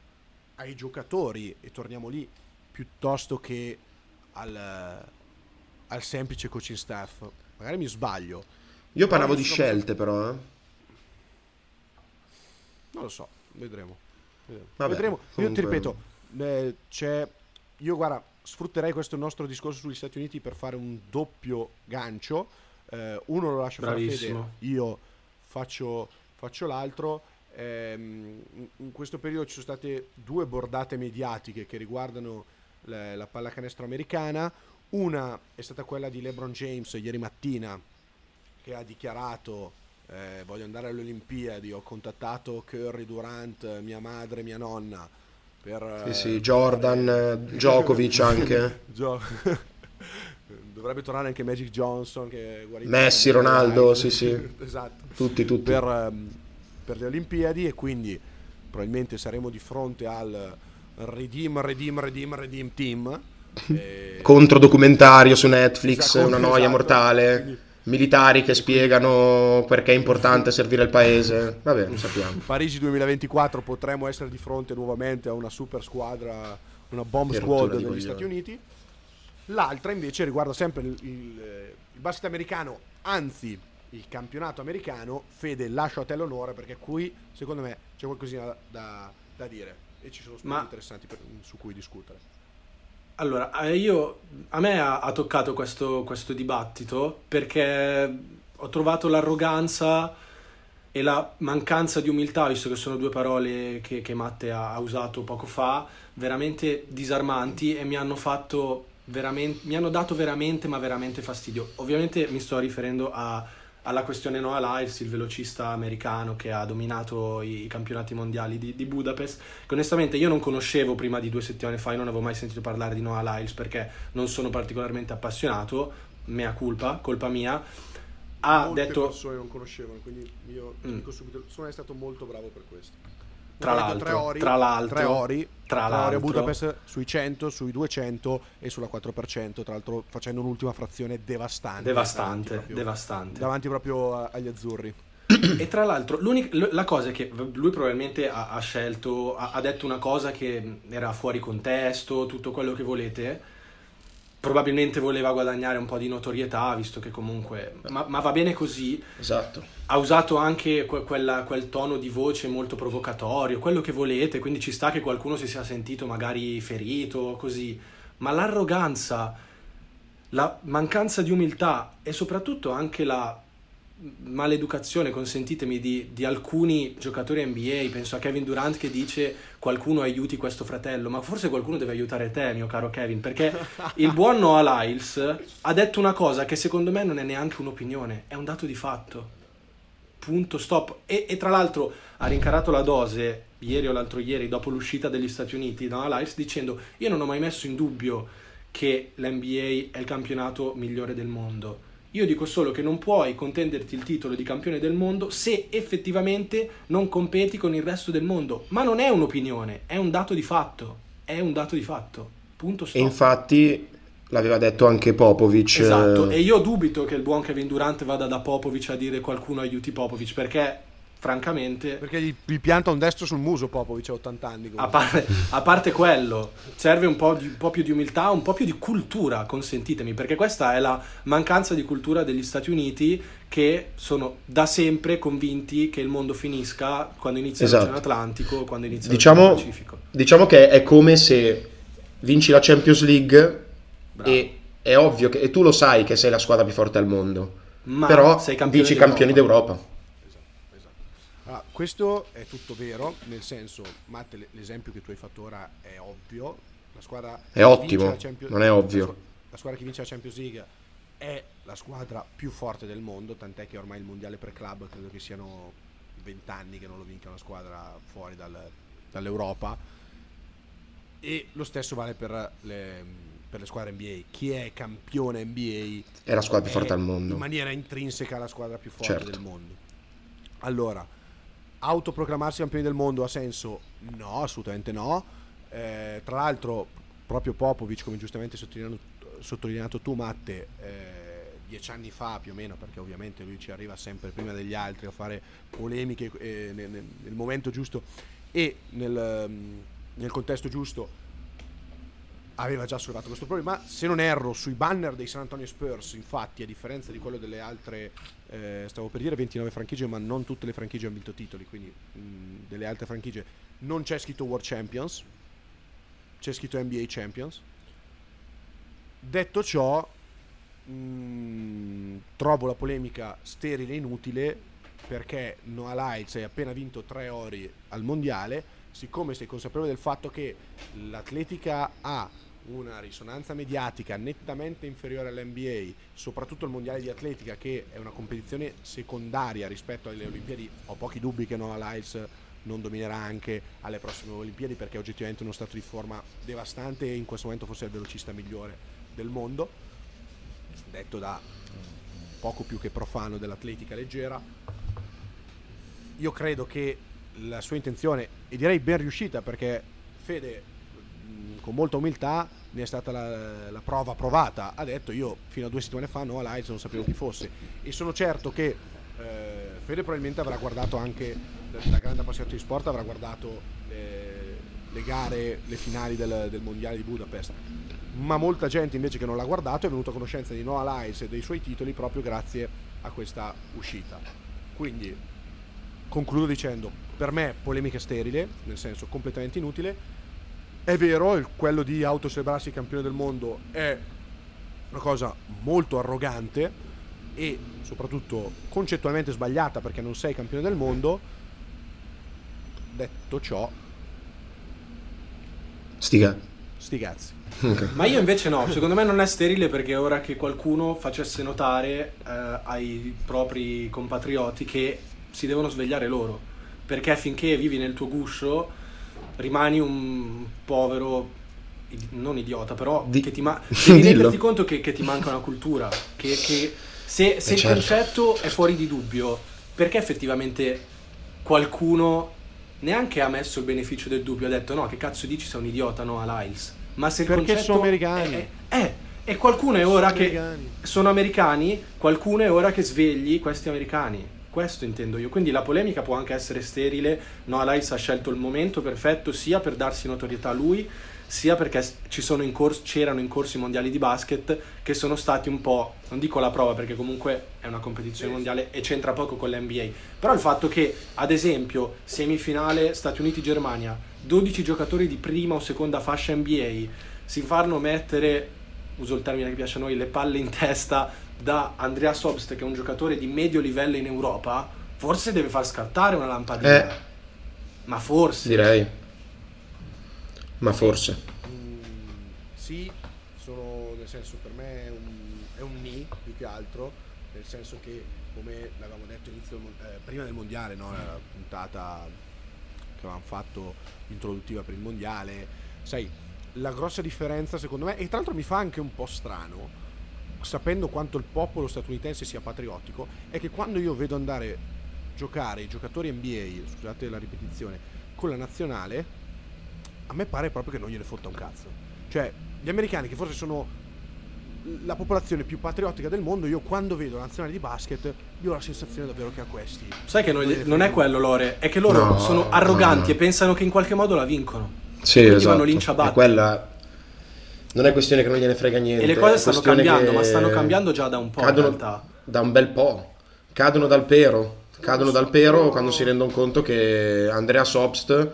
ai giocatori e torniamo lì piuttosto che al, al semplice coaching staff. Magari mi sbaglio, Io parlavo di scelte però, eh. non lo so, vedremo. Vedremo. Vabbè, Vedremo. Io ti ripeto, eh, c'è io guarda, sfrutterei questo nostro discorso sugli Stati Uniti per fare un doppio gancio. Eh, uno lo lascio fare a. Fede, io faccio, faccio l'altro. Ehm, in questo periodo ci sono state due bordate mediatiche che riguardano la, la pallacanestro americana. Una è stata quella di LeBron James ieri mattina che ha dichiarato eh, voglio andare alle Olimpiadi, ho contattato Curry, Durant, mia madre, mia nonna per... Sì, eh, sì, Jordan, eh, (laughs) Djokovic anche. Gio- (laughs) Dovrebbe tornare anche Magic Johnson che Messi, Ronaldo, sì, sì. (laughs) esatto. Tutti, tutti. Per, ehm, per le Olimpiadi e quindi probabilmente saremo di fronte al Redeem, Redeem, Redeem, Redeem Team. E- Controdocumentario su Netflix, Esatto, una noia esatto. mortale. Quindi- Militari che spiegano perché è importante (laughs) servire il paese. Vabbè, lo sappiamo. Parigi 2024 potremo essere di fronte nuovamente a una super squadra, una bomb squad degli coglioni. Stati Uniti. L'altra invece riguarda sempre il, il, eh, il basket americano, anzi il campionato americano. Fede, lascio a te l'onore perché qui secondo me c'è qualcosina da, da dire e ci sono spunti Ma- interessanti per- su cui discutere. Allora, eh, io, a me ha, ha toccato questo, questo dibattito perché ho trovato l'arroganza e la mancanza di umiltà, visto che sono due parole che, che Matte ha, ha usato poco fa, veramente disarmanti e mi hanno fatto veramente, mi hanno dato veramente, ma veramente fastidio. Ovviamente mi sto riferendo a, alla questione Noah Lyles, il velocista americano che ha dominato i, campionati mondiali di, di, Budapest, che onestamente io non conoscevo prima di due settimane fa, io non avevo mai sentito parlare di Noah Lyles perché non sono particolarmente appassionato, mea culpa, colpa mia ha Molte detto... persone non conoscevano, quindi io mm. dico subito, sono stato molto bravo per questo. Tra l'altro, tre ori, tra l'altro, tre ori, tra a Budapest sui 100, sui 200 e sulla 4%, tra l'altro facendo un'ultima frazione devastante. Devastante, davanti proprio, devastante. Davanti proprio agli azzurri. E tra l'altro, la cosa è che lui probabilmente ha, ha scelto, ha, ha detto una cosa che era fuori contesto, tutto quello che volete, probabilmente voleva guadagnare un po' di notorietà, visto che comunque... Ma, ma va bene così. Esatto. Ha usato anche que- quella, quel tono di voce molto provocatorio, quello che volete, quindi ci sta che qualcuno si sia sentito magari ferito, così. Ma l'arroganza, la mancanza di umiltà e soprattutto anche la maleducazione, consentitemi, di, di, alcuni giocatori NBA. Penso a Kevin Durant che dice qualcuno aiuti questo fratello, ma forse qualcuno deve aiutare te, mio caro Kevin, perché (laughs) il buon Noah Lyles ha detto una cosa che secondo me non è neanche un'opinione, è un dato di fatto. Punto, stop. E, e tra l'altro ha rincarato la dose ieri o l'altro ieri, dopo l'uscita degli Stati Uniti, Noah Lyles, dicendo io non ho mai messo in dubbio che l'NBA è il campionato migliore del mondo io dico solo che non puoi contenderti il titolo di campione del mondo se effettivamente non competi con il resto del mondo. Ma non è un'opinione, è un dato di fatto. È un dato di fatto. Punto stop. E infatti l'aveva detto anche Popovic. Esatto, e io dubito che il buon Kevin Durant vada da Popovic a dire qualcuno aiuti Popovic perché francamente. Perché gli, gli, pianta un destro sul muso Popovic a 80 anni. A parte, a parte, quello, serve un po, di, un po' più di umiltà, un po' più di cultura, consentitemi, perché questa è la mancanza di cultura degli Stati Uniti che sono da sempre convinti che il mondo finisca quando inizia esatto. l'Oceano Atlantico, quando inizia diciamo, l'Oceano Pacifico. Diciamo che è come se vinci la Champions League Bravo. e è ovvio che e tu lo sai che sei la squadra più forte al mondo. Ma però sei campione dici d'Europa. campioni d'Europa. Allora, questo è tutto vero, nel senso, Matte, l'esempio che tu hai fatto ora è ovvio. La squadra è ottimo, Champions, non è ovvio. La, la, squadra che vince la Champions League è la squadra più forte del mondo, tant'è che ormai il mondiale per club credo che siano vent'anni che non lo vinca una squadra fuori dal, dall'Europa. E lo stesso vale per le, per le squadre NBA. Chi è campione NBA è la squadra più forte al mondo. In maniera intrinseca la squadra più forte certo. del mondo. Allora, autoproclamarsi campioni del mondo ha senso? No, assolutamente no. Eh, tra l'altro, proprio Popovic, come giustamente sottolineato, tu, Matte, eh, dieci anni fa più o meno, perché ovviamente lui ci arriva sempre prima degli altri a fare polemiche eh, nel, nel, momento giusto e nel, nel contesto giusto aveva già sollevato questo problema. Se non erro, sui banner dei San Antonio Spurs, infatti, a differenza di quello delle altre, eh, stavo per dire 29 franchigie, ma non tutte le franchigie hanno vinto titoli, quindi mh, delle altre franchigie non c'è scritto World Champions, c'è scritto NBA Champions. Detto ciò, mh, trovo la polemica sterile e inutile perché Noah Lyles hai appena vinto tre ori al mondiale siccome sei consapevole del fatto che l'atletica ha una risonanza mediatica nettamente inferiore all'NBA, soprattutto il mondiale di atletica che è una competizione secondaria rispetto alle Olimpiadi, ho pochi dubbi che Noah Lyles non dominerà anche alle prossime Olimpiadi perché è oggettivamente uno stato di forma devastante e in questo momento forse è il velocista migliore del mondo, detto da poco più che profano dell'atletica leggera. Io credo che la sua intenzione, e direi ben riuscita perché Fede con molta umiltà ne è stata la, la, prova provata. Ha detto io fino a due settimane fa no, a Lights non sapevo chi fosse e sono certo che eh, Fede probabilmente avrà guardato anche da grande appassionato di sport, avrà guardato le, le gare, le finali del, del, mondiale di Budapest. Ma molta gente invece che non l'ha guardato è venuta a conoscenza di Noah Lyles e dei suoi titoli proprio grazie a questa uscita. Quindi concludo dicendo, per me polemica sterile, nel senso completamente inutile, è vero, il, quello di autocelebrarsi campione del mondo è una cosa molto arrogante, e soprattutto concettualmente sbagliata perché non sei campione del mondo. Detto ciò, Stiga. sti cazzi. Ma io invece no, secondo me non è sterile perché è ora che qualcuno facesse notare eh, ai propri compatrioti che si devono svegliare loro. Perché finché vivi nel tuo guscio rimani un povero, non idiota, però Di- che ti ma- (laughs) devi Dillo. renderti conto che, che ti manca una cultura. Che, che se, se Eh, il certo. concetto è fuori di dubbio, perché effettivamente qualcuno neanche ha messo il beneficio del dubbio, ha detto no, che cazzo dici sei un idiota, no, a Lyles. Ma se il Perché concetto sono americani. È, è- è- e qualcuno è ora Sono che americani. sono americani, qualcuno è ora che svegli questi americani. Questo intendo io. Quindi la polemica può anche essere sterile. No, Lyles ha scelto il momento perfetto sia per darsi notorietà a lui, sia perché s- ci sono in corso, c'erano in corso i mondiali di basket che sono stati un po', non dico la prova perché comunque è una competizione mondiale e c'entra poco con l'NBA, però il fatto che ad esempio semifinale Stati Uniti-Germania, 12 giocatori di prima o seconda fascia NBA si fanno mettere, uso il termine che piace a noi, le palle in testa da Andrea Sobst che è un giocatore di medio livello in Europa, forse deve far scattare una lampadina. Eh. Ma forse. Direi. Ma forse. Mm, sì, sono nel senso per me è un, è un ni più che altro, nel senso che come l'avevamo detto inizio eh, prima del mondiale, no, la puntata che avevamo fatto introduttiva per il mondiale, sai, la grossa differenza secondo me, e tra l'altro mi fa anche un po' strano, sapendo quanto il popolo statunitense sia patriottico, è che quando io vedo andare giocare i giocatori NBA, scusate la ripetizione, con la nazionale, a me pare proprio che non gliene fotta un cazzo. Cioè, gli americani che forse sono la popolazione più patriottica del mondo, io quando vedo la nazionale di basket, io ho la sensazione davvero che a questi... Sai che non, non è quello, Lore, è che loro No, sono arroganti no. e pensano che in qualche modo la vincono. Sì, Quindi esatto. vanno lì in ciabatte. È quella... Non è questione che non gliene frega niente. E le cose è stanno cambiando, ma stanno cambiando già da un po' in Cadono realtà. da un bel po'. Cadono dal pero. Cadono dal pero quando si rendono conto che Andrea Sobst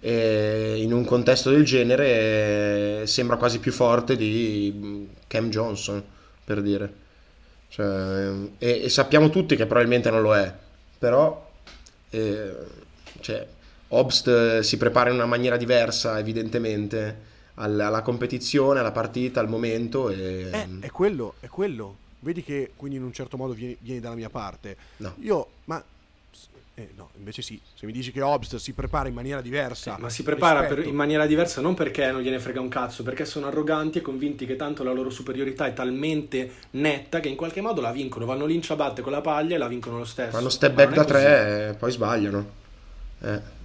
eh, in un contesto del genere eh, sembra quasi più forte di mm, Cam Johnson, per dire. Cioè, e, e sappiamo tutti che probabilmente non lo è, però eh, cioè, Obst eh, si prepara in una maniera diversa, evidentemente, alla, alla competizione, alla partita, al momento. E, Eh, è quello, è quello. Vedi che quindi in un certo modo vieni, vieni dalla mia parte. No. Io, ma... Eh, no, invece sì. Se mi dici che Obst si prepara in maniera diversa... Ma si prepara per- in maniera diversa non perché non gliene frega un cazzo, perché sono arroganti e convinti che tanto la loro superiorità è talmente netta che in qualche modo la vincono. Vanno lì in ciabatte con la paglia e la vincono lo stesso. Fanno step back da così. tre e poi sbagliano. Eh.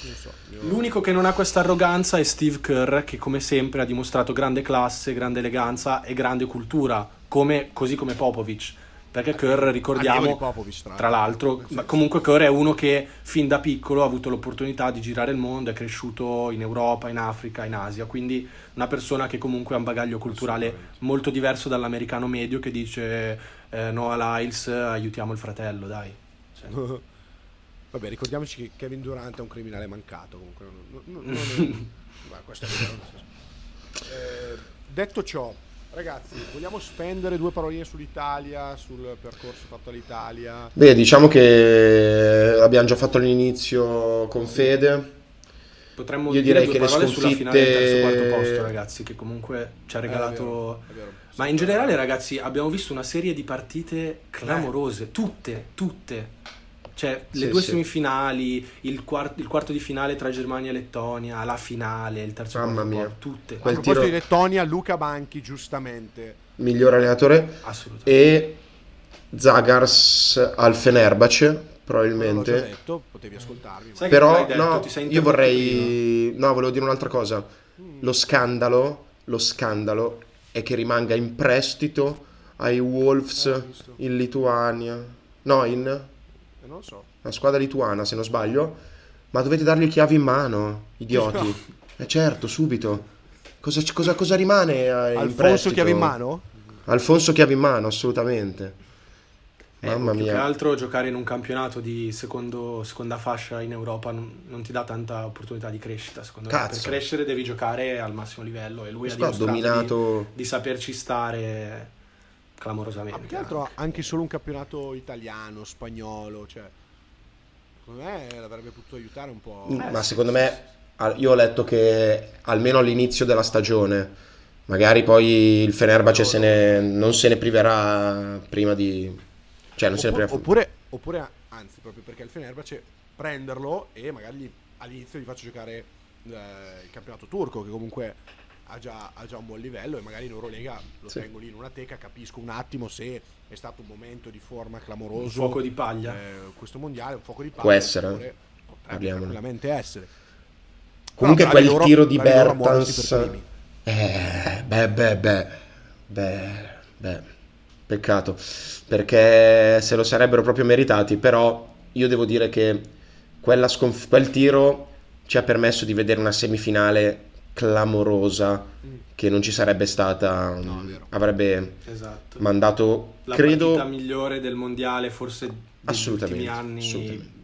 So, io- L'unico che non ha questa arroganza è Steve Kerr, che come sempre ha dimostrato grande classe, grande eleganza e grande cultura, come- così come Popovic. Perché Kerr, ricordiamo, di Popovic, tra tra l'altro, senso- comunque Kerr è uno che fin da piccolo ha avuto l'opportunità di girare il mondo, è cresciuto in Europa, in Africa, in Asia, quindi una persona che comunque ha un bagaglio culturale molto diverso dall'americano medio che dice eh, no a Lyles, aiutiamo il fratello, dai. Cioè, (laughs) Vabbè, ricordiamoci che Kevin Durant è un criminale mancato. Comunque, non, non- non- non- (laughs) ma questo è vero. Eh, detto ciò, ragazzi, vogliamo spendere due paroline sull'Italia, sul percorso fatto all'Italia? Beh, diciamo che abbiamo già fatto l'inizio con Fede. Potremmo Io dire direi due che le parole sulla finale del terzo sconfitte- quarto posto, ragazzi, che comunque ci ha Eh, è regalato... vero, è vero. Ma in generale, ragazzi, abbiamo visto una serie di partite clamorose, tutte, tutte. Cioè, le Sì, due sì. semifinali, il, quart- il quarto di finale tra Germania e Lettonia, la finale, il terzo Mamma quarto mia. tutte. A Quel proposito tiro- di Lettonia, Luca Banchi, giustamente. miglior allenatore, Assolutamente. e Zagars al Fenerbahce, Non l'ho già probabilmente. detto, potevi ascoltarmi. ma- Però detto, no, ti sei io vorrei... No, volevo dire un'altra cosa. Mm. Lo scandalo, lo scandalo è che rimanga in prestito ai Wolves Eh, visto. in Lituania. No, in non lo so. una squadra lituana, se non sbaglio. Ma dovete dargli le chiavi in mano, idioti. Eh certo, subito. Cosa, cosa- cosa rimane eh, Alfonso chiave in mano? Alfonso chiave in mano, assolutamente. Eh, Mamma più che mia. altro giocare in un campionato di secondo- seconda fascia in Europa non, non ti dà tanta opportunità di crescita, secondo me. Cazzo. Per crescere devi giocare al massimo livello e lui ha Questo ha dimostrato di- dominato... di saperci stare clamorosamente. Ma più che altro anche solo un campionato italiano, spagnolo, cioè secondo me l'avrebbe potuto aiutare un po'. Mm, Ma secondo me, io ho letto che almeno all'inizio della stagione, magari poi il Fenerbahce se ne- non se ne priverà prima di... Cioè non se ne Oppure, priverà... oppure, oppure, anzi, proprio perché il Fenerbahce prenderlo e magari all'inizio gli faccio giocare eh, il campionato turco, che comunque ha già, ha già un buon livello, e magari in Eurolega lo Sì. tengo lì in una teca, capisco un attimo se è stato un momento di forma clamoroso. Un fuoco di paglia. eh, questo mondiale, un fuoco di paglia. Può essere, eh. Potrebbe tranquillamente essere. Comunque quel loro- tiro di Bertans... Eh, beh, beh, beh, beh, beh, peccato, perché se lo sarebbero proprio meritati, però io devo dire che quella sconf- quel tiro ci ha permesso di vedere una semifinale clamorosa che non ci sarebbe stata, Mm. No, avrebbe Esatto. mandato, La credo... partita migliore del mondiale, forse degli Assolutamente, ultimi anni. assolutamente.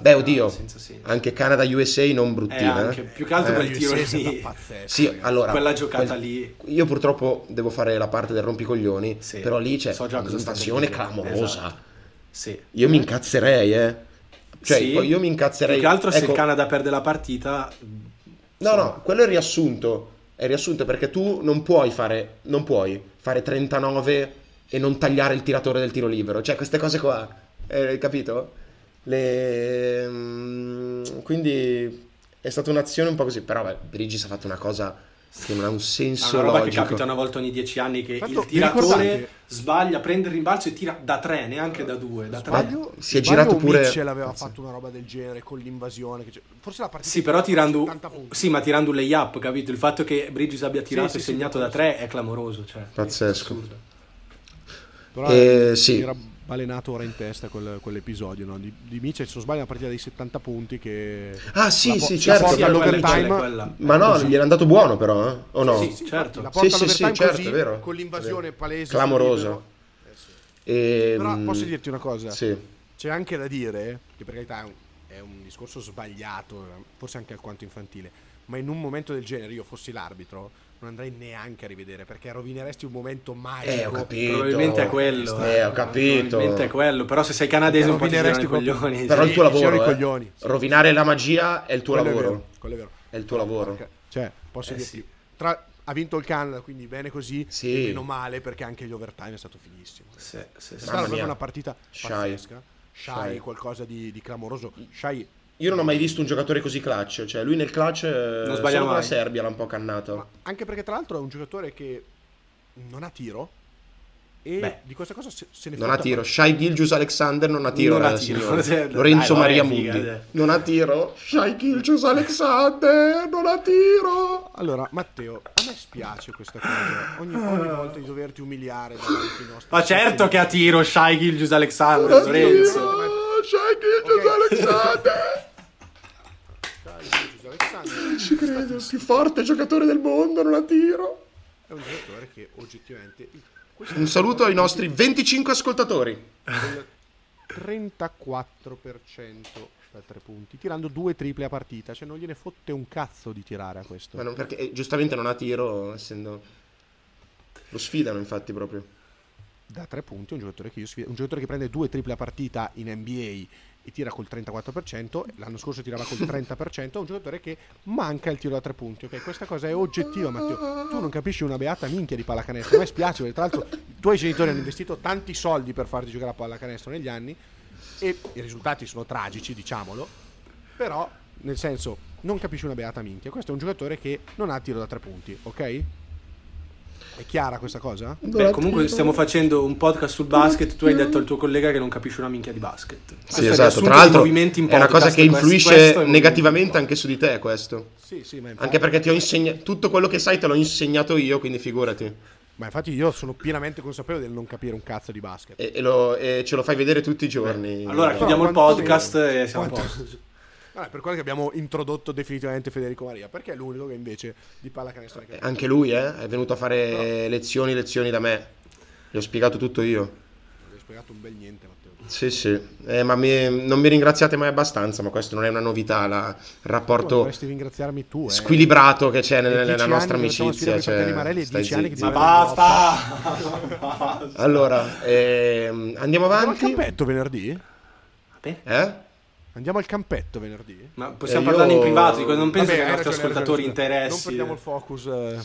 Beh, oddio, anche Canada-USA non Eh, bruttina. anche, eh. più che altro Eh. quel tiro USA lì. pazzesca, Sì, ragazzi. allora, Quella giocata quel- lì. Io purtroppo devo fare la parte del rompicoglioni, Sì. però lì c'è So un'invasione clamorosa. Esatto. Sì. Io mi incazzerei, eh. Cioè, Sì. io mi incazzerei. Più che altro se Ecco, il Canada perde la partita. No, no, quello è riassunto. È riassunto perché tu non puoi fare non puoi fare 39 e non tagliare il tiratore del tiro libero. Cioè, queste cose qua, eh, capito? Le... mm, Quindi è stata un'azione un po' così, però beh, Brigis ha fatto una cosa ha un È senso una roba logico. che capita una volta ogni dieci anni che Tanto, il tiratore sbaglia, prende il rimbalzo e tira da tre, neanche da due. Da tre. Sbaglio, si è sbaglio girato pure- Mitchell aveva Cazzo. fatto una roba del genere con l'invasione. Forse la partita Sì, però tirando, 70 punti. sì, ma tirando un layup, capito? Il fatto che Bridges abbia tirato sì, e sì, segnato sì, da tre è clamoroso. Cioè, Pazzesco. Però Eh, sì. era balenato ora in testa quel- quell'episodio no? di, di Mitchell. Se non sbaglio, una partita dei 70 punti che. Ah, sì, la po- sì, la certo. porta Sì, quella- all'overtime. quella- quella. Ma no, gli è andato buono però, eh? O no? Sì, sì, certo. La porta Sì, sì, sì, certo, così, è vero. con l'invasione È vero. palese. Clamorosa. Eh sì. E, Però mm, posso dirti una cosa? Sì. C'è anche da dire, che per carità è un, è un discorso sbagliato, forse anche alquanto infantile, ma in un momento del genere, io fossi l'arbitro, non andrei neanche a rivedere perché rovineresti un momento magico. Eh, ho capito. Probabilmente è quello. Eh, ho capito. Probabilmente è quello. Però se sei canadese i Rovineresti proprio- coglioni. Però Sì, il tuo lavoro, i eh. coglioni. Sì. rovinare la magia è il tuo Quello è lavoro. vero, quello è vero. È il tuo lavoro. Perché- cioè, posso Eh, dirti, sì. tra- ha vinto il Canada, quindi bene così, Sì. e meno male perché anche gli overtime è stato fighissimo. Sì, sì, È sì. stata proprio mia. una partita Shai. pazzesca. Shai. qualcosa di, di clamoroso. Shai, Io non ho mai visto un giocatore così clutch. Cioè, lui nel clutch. eh, Non sbaglia solo con la mai. Serbia l'ha un po' cannato. ma anche perché tra l'altro è un giocatore che non ha tiro e Beh. di questa cosa se, se ne Non ha tiro. Shai Gilgius Alexander non ha tiro. Non ha tiro. (laughs) Dai, Lorenzo vai, Maria Mundi. dai. Non ha tiro. Shai Gilgius Alexander non ha tiro. Allora, Matteo, a me spiace questa cosa. Ogni, ogni volta di doverti umiliare davanti ai nostri. Ma certo che a tiro Shai Gilgius Alexander, Non ha Lorenzo. tiro. Shai Gilgius Ok. Alexander. Alexander Ci credo. Il più forte giocatore del mondo non ha tiro. è un giocatore che oggettivamente. questo Un saluto ai nostri 25 ascoltatori. del 34% da tre punti, tirando due triple a partita. Cioè, non gliene fotte un cazzo di tirare a questo. Ma non- perché eh, giustamente non ha tiro, essendo. Lo sfidano, infatti, proprio. Da tre punti, un giocatore che io sfido- un giocatore che prende due triple a partita in NBA e tira col 34%, l'anno scorso tirava col 30%, è un giocatore che manca il tiro da tre punti, ok? Questa cosa è oggettiva, Matteo. Tu non capisci una beata minchia di pallacanestro. A me spiace, perché tra l'altro i tuoi genitori hanno investito tanti soldi per farti giocare a pallacanestro negli anni e i risultati sono tragici, diciamolo. Però, nel senso, non capisci una beata minchia. Questo è un giocatore che non ha tiro da tre punti, ok? È chiara questa cosa? Beh, comunque stiamo facendo un podcast sul basket. Tu hai detto al tuo collega che non capisce una minchia di basket. Questo Sì, esatto. Tra l'altro, in è una cosa podcast, che influisce questo negativamente anche su di te, questo. Sì, sì, ma infatti, Anche perché ti ho insegnato tutto quello che sai, te l'ho insegnato io, quindi figurati. ma infatti io sono pienamente consapevole del non capire un cazzo di basket. E, e lo- e ce lo fai vedere tutti i giorni. Allora chiudiamo il podcast e siamo a posto. Vabbè, per quello che abbiamo introdotto definitivamente Federico Maria, perché è l'unico che invece di pallacanestro ne Eh, capisce. Anche lui, eh, è venuto a fare lezioni, lezioni da me. Gli ho spiegato tutto io. spiegato un bel niente, Matteo. Sì, sì, eh, ma mi- non mi ringraziate mai abbastanza, ma questo non è una novità, la- il rapporto dovresti ringraziarmi tu, eh. squilibrato che c'è nel- È nella nostra amicizia. cioè, Marelli, è anni Ma Basta. Allora, ehm, andiamo Andiamo avanti. campetto venerdì? Eh? Andiamo al campetto venerdì? Ma possiamo Eh, io- parlarne in privato, dico, non penso Vabbè, che hai nostri ragione, ascoltatori scusa. Non interessi. perdiamo il focus. eh.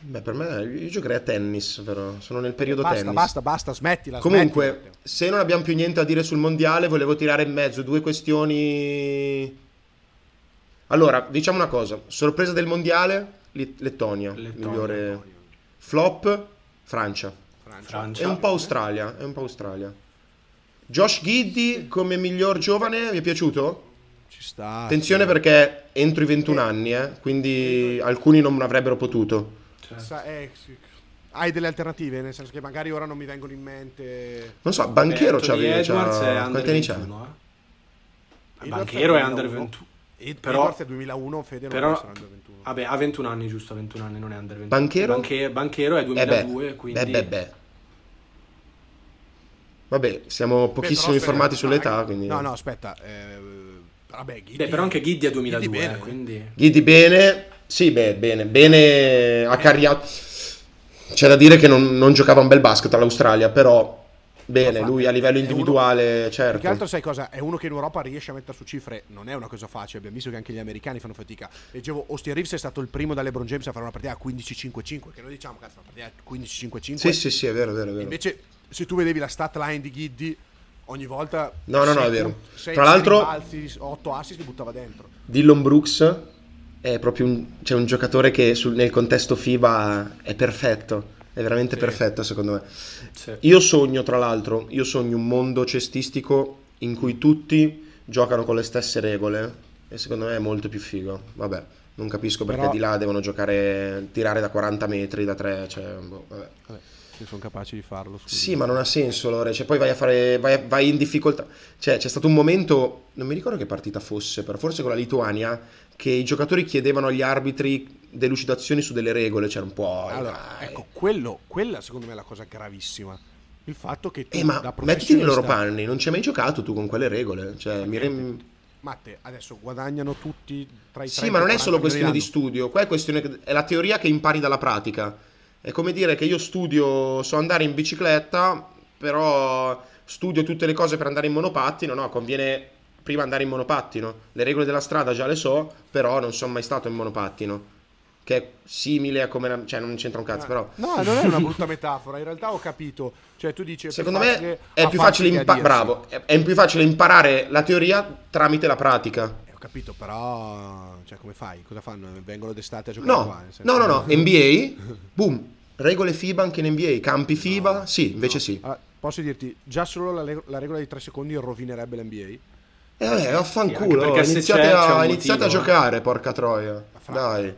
Beh, per me io giocherei a tennis, però sono nel periodo Basta, tennis. basta, basta, smettila. Comunque, smettila, se non abbiamo più niente da dire sul mondiale, volevo tirare in mezzo due questioni. Allora, diciamo una cosa: sorpresa del mondiale, Lettonia, Lettonia. migliore flop, Francia. Francia. Francia. È un po' Australia, è un po' Australia. Josh Giddy come miglior giovane, vi è piaciuto? Ci sta. Attenzione perché entro i 21 anni, eh, quindi alcuni non avrebbero potuto. Sa- eh, sì. Hai delle alternative? Nel senso che magari ora non mi vengono in mente. Non so, Banchero c'ha- Edwards è under quanti anni c'ha? 21, eh. Banchero è 2001. under 21. Ed- Però- Edwards è 2001, Fede non Però, essere under 21. vabbè, ha 21 anni, giusto? 21 anni, non è under 21. Banchero? Banche- Banchero è Eh 2002, beh, quindi... beh, beh, beh. Vabbè, siamo Beh, pochissimo però, informati aspetta, sull'età, no, quindi... No, no, aspetta. eh, vabbè, Ghidi- Beh, però anche Ghiddi è 2002, Ghiddi bene, eh, quindi... Guidi bene, sì, beh, bene, bene a Carriato. C'è da dire che non, non giocava un bel basket all'Australia, però bene, lui a livello è uno- individuale, Più che certo. altro sai cosa? È uno che in Europa riesce a mettere su cifre, non è una cosa facile, abbiamo visto che anche gli americani fanno fatica. Leggevo, Austin Reeves è stato il primo da LeBron James a fare una partita a 15-5-5, che noi diciamo, cazzo, una partita a 15-5-5. Sì, sì, sì, è vero, è vero, è vero. Invece, se tu vedevi la stat line di Giddy, ogni volta... No, no, no, è vero. punti, sei- Tra sei l'altro- rimbalzi, 8 assist li buttava dentro. Dillon Brooks è proprio un, cioè un giocatore che sul- nel contesto FIBA è perfetto, è veramente Sì. perfetto secondo me. Sì. Io sogno, tra l'altro, io sogno un mondo cestistico in cui tutti giocano con le stesse regole e secondo me è molto più figo. Vabbè, non capisco perché Però- di là devono giocare, tirare da 40 metri, da 3, cioè, boh, vabbè. Vabbè, se sono capaci di farlo. scusa. Sì, ma non ha senso, Lore. Cioè, poi vai a fare. Vai, vai in difficoltà. Cioè, c'è stato un momento. Non mi ricordo che partita fosse, però forse con la Lituania. Che i giocatori chiedevano agli arbitri delucidazioni su delle regole. C'era un po'. Allora, dai. ecco, quello, quella secondo me è la cosa gravissima. Il fatto che tu, Eh, ma mettiti nei loro panni. Non ci hai mai giocato tu con quelle regole. Cioè, mi rem- Matte, adesso guadagnano tutti tra i Sì, 30 ma non è 40 solo questione di studio. Qua è questione. che- È la teoria che impari dalla pratica. È come dire che io studio. So andare in bicicletta, però studio tutte le cose per andare in monopattino. No, conviene prima andare in monopattino. Le regole della strada già le so, però non sono mai stato in monopattino. Che è simile a come. Cioè, non c'entra un cazzo, però. No, non è una brutta (laughs) metafora, in realtà ho capito. Cioè, tu dici Secondo me è più facile, impa- bravo, è, è più facile imparare la teoria tramite la pratica. Eh, ho capito, però cioè come fai? Cosa fanno? Vengono d'estate a giocare No, qua? no, no, no, NBA, boom, regole FIBA anche in NBA, campi FIBA, sì, invece sì. Allora, posso dirti, già solo la, la regola di 3 secondi rovinerebbe l'NBA. E vabbè, Sì, vaffanculo, se iniziate, c'è, a, iniziate a motivo, eh. giocare, porca troia. Dai.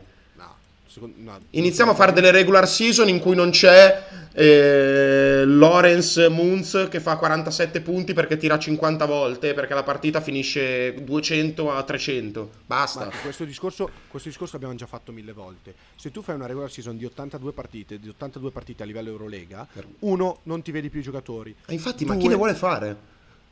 Secondo, no. Iniziamo a fare delle regular season in cui non c'è eh, Lawrence Moons che fa 47 punti perché tira 50 volte, perché la partita finisce 200 a 300. Basta. Marco, questo discorso, questo discorso l'abbiamo già fatto mille volte. Se tu fai una regular season di 82 partite, di 82 partite a livello Eurolega, uno, non ti vedi più i giocatori. Ma infatti, ma Due, chi ne vuole fare?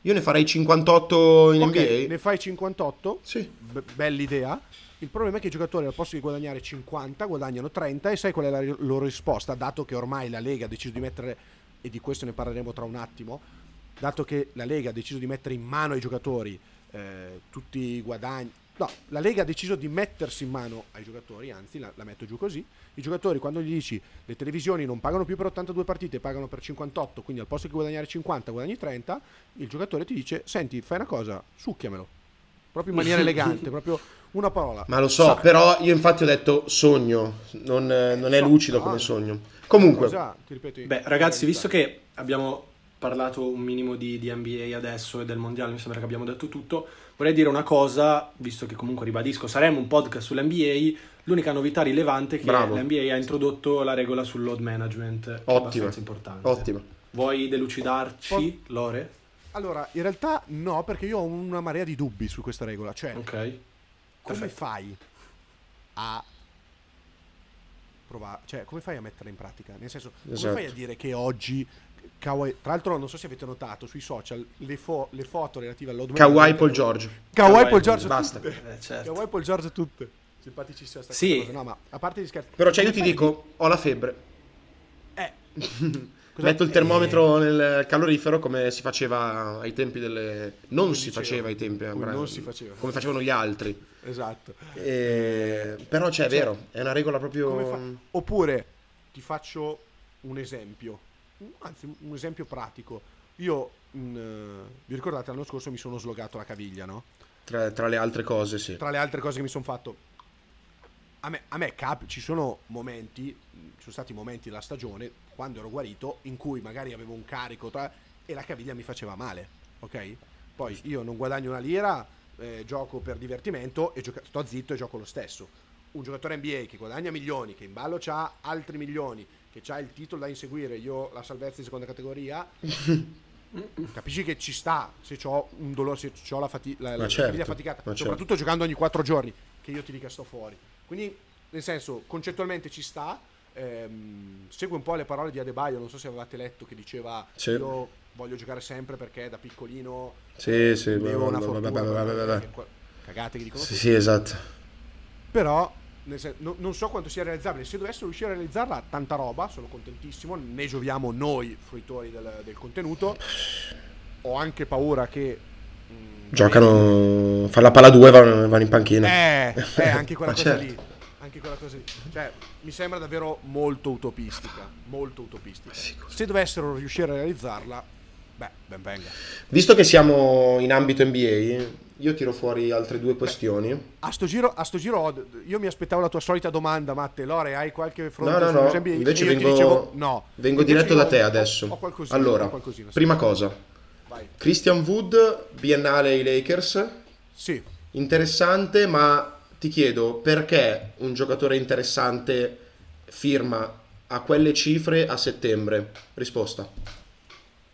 Io ne farei 58 in ok, NBA. ne fai 58, Sì. be- bella idea. Il problema è che i giocatori al posto di guadagnare 50 guadagnano 30 e sai qual è la loro risposta, dato che ormai la Lega ha deciso di mettere, e di questo ne parleremo tra un attimo, dato che la Lega ha deciso di mettere in mano ai giocatori eh, tutti i guadagni. No, la Lega ha deciso di mettersi in mano ai giocatori, anzi la, la metto giù così. I giocatori quando gli dici le televisioni non pagano più per 82 partite, pagano per 58, quindi al posto di guadagnare 50 guadagni 30, il giocatore ti dice senti fai una cosa, succhiamelo. Proprio in maniera elegante, (laughs) proprio una parola. Ma lo so, Suck. però io infatti ho detto sogno, non, non è lucido no, come no. sogno. Comunque, Cosa? Ti ripeto, Beh, ragazzi, visto che abbiamo parlato un minimo di, di NBA adesso e del mondiale, mi sembra che abbiamo detto tutto, vorrei dire una cosa, visto che comunque ribadisco, saremo un podcast sull'NBA, l'unica novità rilevante è che Bravo. l'NBA ha introdotto la regola sul load management, che è Ottima. abbastanza importante. ottimo. Vuoi delucidarci, Lore? Allora, in realtà no, perché io ho una marea di dubbi su questa regola. Cioè, Ok. come perfetto. fai a provare, cioè come fai a metterla in pratica? Nel senso, come Esatto. fai a dire che oggi Kawhi, tra l'altro non so se avete notato sui social le, fo- le foto relative all'Old Kawhi United- Paul George. Kawhi Kawhi Paul George Basta. tutte. Eh, certo. Kawhi Paul George tutte simpaticissima sta Sì. cosa no ma a parte gli scherzi Però cioè io come ti dico, ho la febbre. di- eh (laughs) Metto il eh, termometro nel calorifero come si faceva ai tempi delle... Non si faceva ai tempi. come eh, non si faceva. Come facevano gli altri. esatto E- Però cioè è vero, è una regola proprio... Fa- Oppure ti faccio un esempio, anzi un esempio pratico. Io, mh, vi ricordate l'anno scorso mi sono slogato la caviglia, no? Tra, tra le altre cose, sì. Tra le altre cose che mi sono fatto. A me, a me cap- ci sono momenti, ci sono stati momenti della stagione, quando ero guarito, in cui magari avevo un carico tra- e la caviglia mi faceva male, ok? Poi io non guadagno una lira, eh, gioco per divertimento e gioca- sto zitto e gioco lo stesso. Un giocatore NBA che guadagna milioni, che in ballo c'ha altri milioni, che ha il titolo da inseguire, io la salvezza in seconda categoria, (laughs) capisci che ci sta se ho un dolore, se ho la, fati- la, la certo, caviglia faticata, certo. soprattutto giocando ogni quattro giorni, che io ti dica sto fuori. Quindi, nel senso, concettualmente ci sta. ehm, segue un po' le parole di Adebayo, non so se avevate letto che diceva Sì. io voglio giocare sempre perché da piccolino Sì, sì, avevo una fortuna. Cagate che dicono Sì, sì, esatto. Però nel sen- no- non so quanto sia realizzabile. Se dovessero riuscire a realizzarla, tanta roba, sono contentissimo. Ne gioviamo noi, fruitori del, del contenuto. Ho anche paura che. Giocano, fanno la palla 2 e vanno, vanno in panchina. Eh, eh, (laughs) anche quella cosa certo. lì. Anche quella cosa lì. Cioè, mi sembra davvero molto utopistica. Molto utopistica. Se dovessero riuscire a realizzarla, beh, ben venga. Visto che siamo in ambito NBA, io tiro fuori altre due questioni. A sto giro, a sto giro ho- io mi aspettavo la tua solita domanda, Matte. Lore, hai qualche fronte No, no, no, NBA? invece vengo, dicevo no. vengo diretto da te ho- adesso. Ho, qualcosina. allora, ho sì. prima cosa, Vai. Christian Wood, biennale ai Lakers, Sì. interessante, ma ti chiedo perché un giocatore interessante firma a quelle cifre a settembre? Risposta.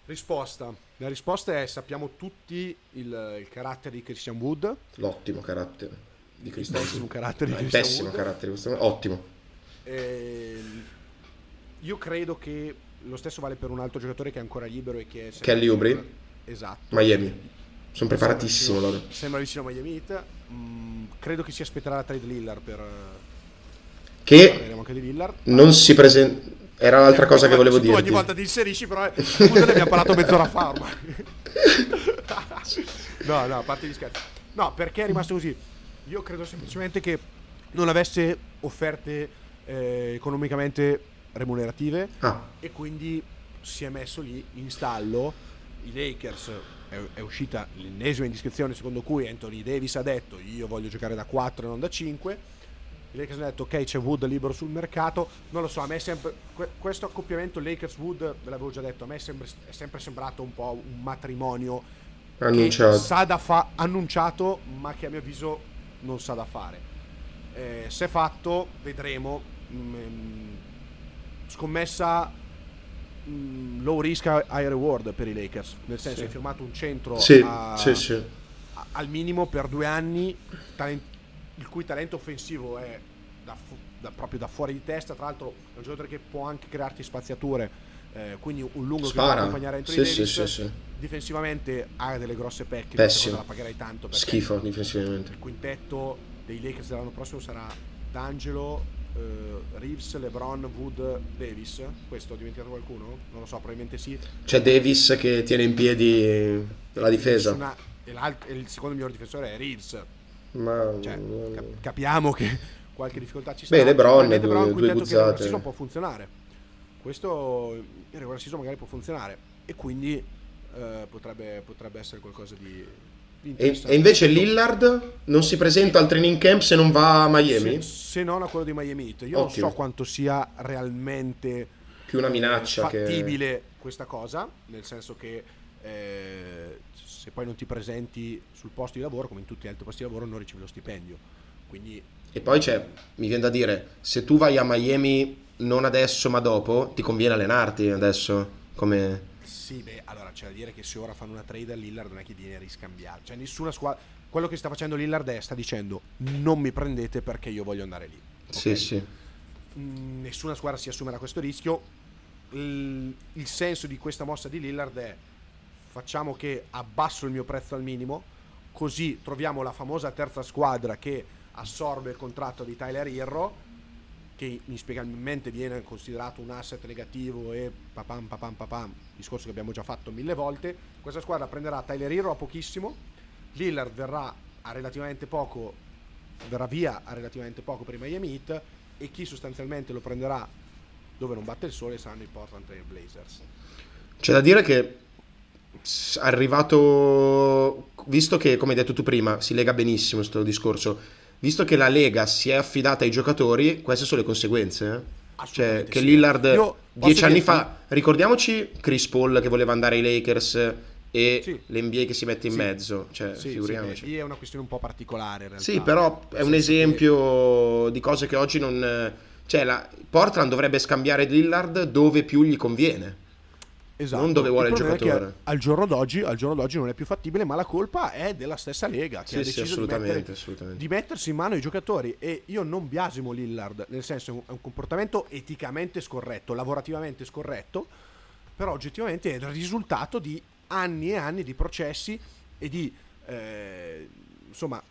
Risposta. La risposta è sappiamo tutti il, il carattere di Christian Wood. L'ottimo carattere di Christian pessimo Wood. carattere di No, Christian pessimo Wood. carattere di questo ottimo. Ehm, io credo che lo stesso vale per un altro giocatore che è ancora libero e che è Kelly Oubre? Esatto. Miami. Sono preparatissimo Sembra loro. vicino- Sembra vicino a Miami Heat. Mm, credo che si aspetterà la trade Lillard per Che parleremo anche di Lillard. non si presenta. Era l'altra cosa che volevo Tu ogni volta ti inserisci, però appunto ne abbiamo parlato mezz'ora fa ormai. (laughs) no, no, a parte gli scherzi. No, perché è rimasto così? Io credo semplicemente che non avesse offerte eh, economicamente remunerative Ah, e quindi si è messo lì in stallo i Lakers è, è uscita l'ennesima indiscrezione secondo cui Anthony Davis ha detto io voglio giocare da 4 e non da 5 i Lakers hanno detto ok c'è Wood libero sul mercato non lo so a me è sempre que- questo accoppiamento Lakers-Wood ve l'avevo già detto a me è sempre, è sempre sembrato un po' un matrimonio annunciato. che sa da fa- annunciato ma che a mio avviso non sa da fare. Eh, se fatto vedremo. Mm, scommessa mm, low risk high reward per i Lakers nel senso Sì. hai firmato un centro Sì, a- sì, sì. a- al minimo per due anni talen- il cui talento offensivo è da fu- da- proprio da fuori di testa tra l'altro è un giocatore che può anche crearti spaziature eh, quindi un lungo che può Spara. accompagnare Anthony Sì, Davis sì, sì, sì. difensivamente ha delle grosse pecche Pessimo. la pagherai tanto Schifo difensivamente. il quintetto dei Lakers dell'anno prossimo sarà D'Angelo, eh, Reeves, LeBron, Wood, Davis. Questo ho dimenticato qualcuno? Non lo so, probabilmente sì. C'è Davis che tiene in piedi la difesa. Nessuna- e, e il secondo miglior difensore è Reeves. Ma Cioè, cap- capiamo che (laughs) qualche difficoltà ci Beh, sarà. LeBron, Probabilmente due- due guzzate. season può funzionare. Questo in regular season magari può funzionare. E quindi eh, potrebbe, potrebbe essere qualcosa di E, e invece Lillard non si presenta al training camp se non va a Miami? Se, se non a quello di Miami Heat. Io non Ottimo. so quanto sia realmente Più una minaccia eh, che... fattibile questa cosa, nel senso che eh, se poi non ti presenti sul posto di lavoro, come in tutti gli altri posti di lavoro, non ricevi lo stipendio. Quindi E poi c'è, mi viene da dire, se tu vai a Miami non adesso ma dopo, ti conviene allenarti adesso, come... sì, beh, allora c'è da dire che se ora fanno una trade a Lillard non è che viene riscambiato. Cioè nessuna squadra... Quello che sta facendo Lillard è sta dicendo non mi prendete perché io voglio andare lì. Sì, Ok? sì. Mm, nessuna squadra si assumerà questo rischio. il, il senso di questa mossa di Lillard è facciamo che abbasso il mio prezzo al minimo, così troviamo la famosa terza squadra che assorbe il contratto di Tyler Hero che inspiegabilmente viene considerato un asset negativo e papam papam papam, discorso che abbiamo già fatto mille volte, questa squadra prenderà Tyler Hero a pochissimo, Lillard verrà a relativamente poco, verrà via a relativamente poco per i Miami Heat e chi sostanzialmente lo prenderà dove non batte il sole saranno i Portland Trail Blazers. C'è da dire che arrivato, visto che come hai detto tu prima, si lega benissimo questo discorso, visto che la Lega si è affidata ai giocatori, queste sono le conseguenze. Eh? Cioè, che sì. Lillard dieci anni fa, ricordiamoci Chris Paul che voleva andare ai Lakers e sì. l'NBA che si mette in sì. mezzo, cioè, sì, figuriamoci. Sì, è una questione un po' particolare in realtà. Sì, però è un esempio di cose che oggi non... Cioè, la... Portland dovrebbe scambiare Lillard dove più gli conviene. Esatto. Non dove vuole il, il giocatore. Al giorno, d'oggi, al giorno, d'oggi, non è più fattibile, ma la colpa è della stessa Lega che sì, ha deciso sì, assolutamente, di, mettere, di, mettersi in mano i giocatori. E io non biasimo Lillard, nel senso è un, è un comportamento eticamente scorretto, lavorativamente scorretto, però oggettivamente è il risultato di anni e anni di processi e di eh, insomma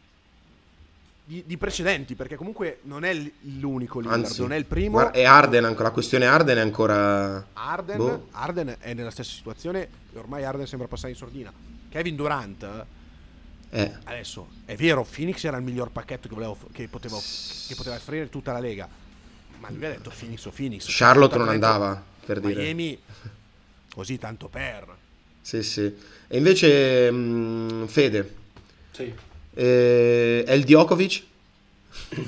di, di, precedenti, perché comunque non è l'unico Lillard, Anzi, non è il primo. Guarda, e Arden, la questione Arden è ancora... Arden, boh. Arden è nella stessa situazione, e ormai Arden sembra passare in sordina. Kevin Durant, eh. adesso, è vero, Phoenix era il miglior pacchetto che, volevo, che, potevo, che poteva offrire tutta la Lega, ma lui ha detto Phoenix o Phoenix. Charlotte non andava, per Miami, dire. Miami, così tanto per... Sì, sì. E invece, mh, mm, Fede. Sì. Eh, El Djokovic?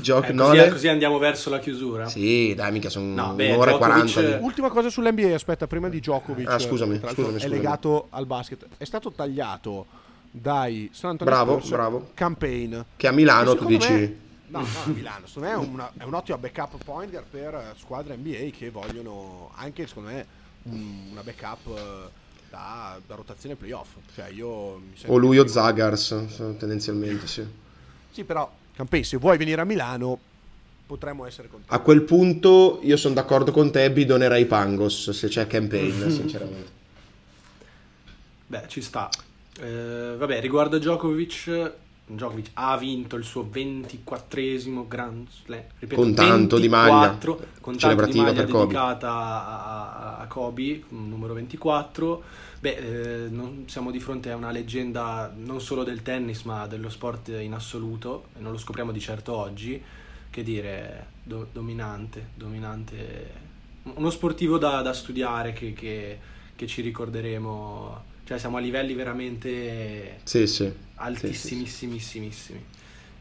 Gioc- eh, così, così, andiamo verso la chiusura. Sì, dai, mica sono no, un'ora e 40. Ultima cosa sull'NBA, aspetta, prima di Djokovic. Ah, scusami, scusami, scusami. È legato al basket. È stato tagliato dai San Antonio bravo, Spurs bravo. Campaign. Che a Milano tu dici... Me, no, no, a Milano. Secondo me è, una, è un ottimo backup pointer per squadre NBA che vogliono anche, secondo me, una backup da, da rotazione playoff. Cioè io o lui o Zagars, tendenzialmente, sì. Sì, però Campei, se vuoi venire a Milano potremmo essere contenti. A quel punto io sono d'accordo con te, bidonerei Pangos se c'è campaign, (laughs) sinceramente. Beh, ci sta. Eh, vabbè, riguardo a Djokovic, Djokovic ha vinto il suo 24esimo Grand Slam, ripeto, con tanto 24, di maglia, con tanto di maglia dedicata a, a, Kobe, numero 24. Beh, eh, non, siamo di fronte a una leggenda non solo del tennis, ma dello sport in assoluto, e non lo scopriamo di certo oggi. Che dire, do, dominante, dominante, uno sportivo da, da studiare che, che, che ci ricorderemo cioè siamo a livelli veramente sì, sì. altissimissimissimi.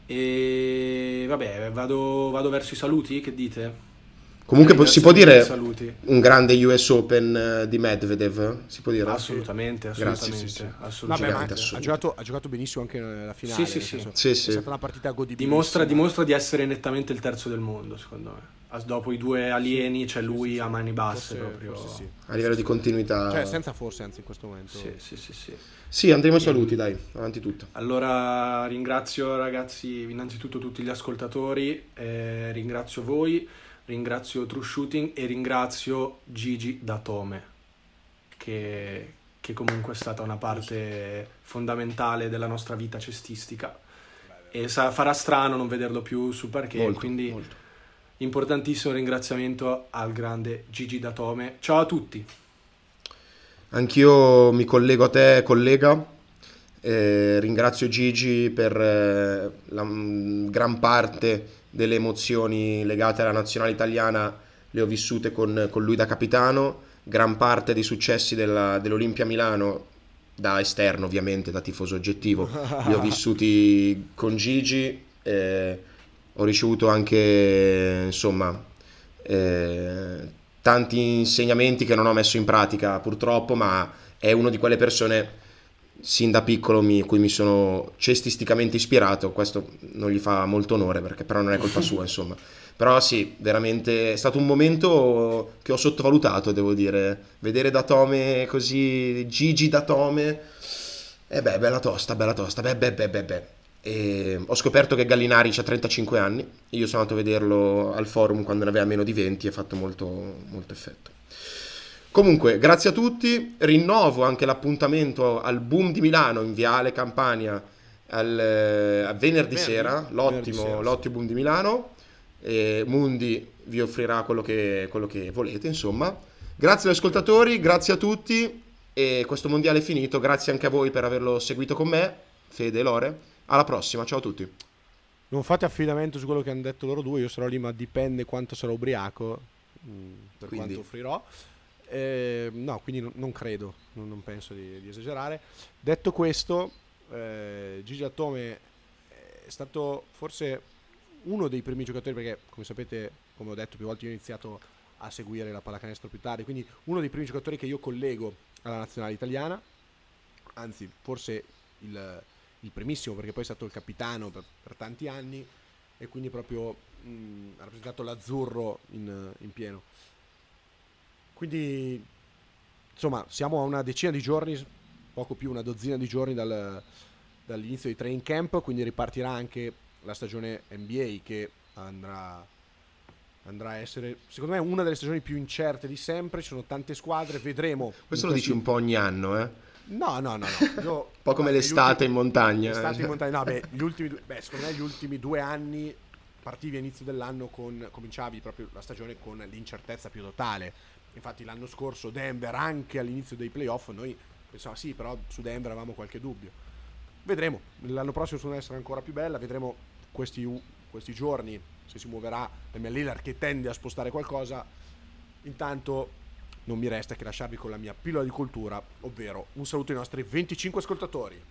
E vabbè, vado, vado, verso i saluti, che dite? Comunque eh, si può dire un grande US Open eh, di Medvedev, si può dire? Assolutamente, assolutamente. Grazie, sì, assolutamente. Vabbè, ha, giocato, ha, giocato, benissimo anche nella finale. Sì, sì, sì. È stata una partita godibile. Dimostra, dimostra di essere nettamente il terzo del mondo, secondo me dopo i due alieni c'è lui a mani basse forse, proprio forse sì. a livello di continuità. Cioè senza forse anzi in questo momento. Sì sì sì sì, sì andremo saluti dai avanti tutto. Allora ringrazio ragazzi innanzitutto tutti gli ascoltatori eh, ringrazio voi ringrazio True Shooting e ringrazio Gigi Datome che, che comunque è stata una parte fondamentale della nostra vita cestistica. E sa, farà strano non vederlo più sul parquet molto, quindi molto importantissimo ringraziamento al grande Gigi Datome. Ciao a tutti. Anch'io mi collego a te, collega. Eh, ringrazio Gigi per eh, la m- gran parte delle emozioni legate alla nazionale italiana, le ho vissute con, con lui da capitano. Gran parte dei successi della, dell'Olimpia Milano, da esterno ovviamente, da tifoso oggettivo, li ho (laughs) vissuti con Gigi. Eh, ho ricevuto anche insomma eh, tanti insegnamenti che non ho messo in pratica purtroppo ma è una di quelle persone sin da piccolo mi, cui mi sono cestisticamente ispirato. Questo non gli fa molto onore perché però non è colpa sua (laughs) insomma. Però sì veramente è stato un momento che ho sottovalutato devo dire. Vedere Datome così Gigi Datome e eh beh bella tosta bella tosta. Beh beh beh beh, beh. E ho scoperto che Gallinari ha 35 anni, io sono andato a vederlo al forum quando ne aveva meno di 20 e ha fatto molto, molto effetto. Comunque, grazie a tutti. Rinnovo anche l'appuntamento al Boom di Milano in Viale Campania al, eh, a venerdì, venerdì sera, l'ottimo, venerdì l'ottimo Boom di Milano. Mundi vi offrirà quello che, quello che volete, insomma. Grazie agli ascoltatori, grazie a tutti e questo mondiale è finito. Grazie anche a voi per averlo seguito con me, Fede e Lore. Alla prossima, ciao a tutti. Non fate affidamento su quello che hanno detto loro due, io sarò lì, ma dipende quanto sarò ubriaco, mm, per quindi. quanto offrirò. Eh, no, quindi non, non credo, non, non penso di, di, esagerare. Detto questo, eh, Gigi Atome è stato forse uno dei primi giocatori, perché come sapete, come ho detto più volte, io ho iniziato a seguire la pallacanestro più tardi, quindi uno dei primi giocatori che io collego alla nazionale italiana, anzi forse il, il primissimo perché poi è stato il capitano per, per tanti anni e quindi proprio mh, ha rappresentato l'azzurro in, in pieno. Quindi insomma siamo a una decina di giorni, poco più una dozzina di giorni dal, dall'inizio di training camp, quindi ripartirà anche la stagione NBA che andrà, andrà, a essere, secondo me, una delle stagioni più incerte di sempre. Ci sono tante squadre, vedremo. Questo lo questi... dici un po' ogni anno, eh? No, no, no. no. (laughs) Io, un po' come l'estate ultimi... in montagna. L'estate in montagna, no, beh, gli (laughs) ultimi due, beh, secondo me gli ultimi due anni partivi all'inizio dell'anno con, cominciavi proprio la stagione con l'incertezza più totale. Infatti l'anno scorso Denver, anche all'inizio dei playoff, noi pensavamo sì, però su Denver avevamo qualche dubbio. Vedremo, l'anno prossimo secondo me sarà ancora più bella, vedremo questi, questi giorni se si muoverà Damian Lillard che tende a spostare qualcosa. Intanto non mi resta che lasciarvi con la mia pillola di cultura, ovvero un saluto ai nostri 25 ascoltatori.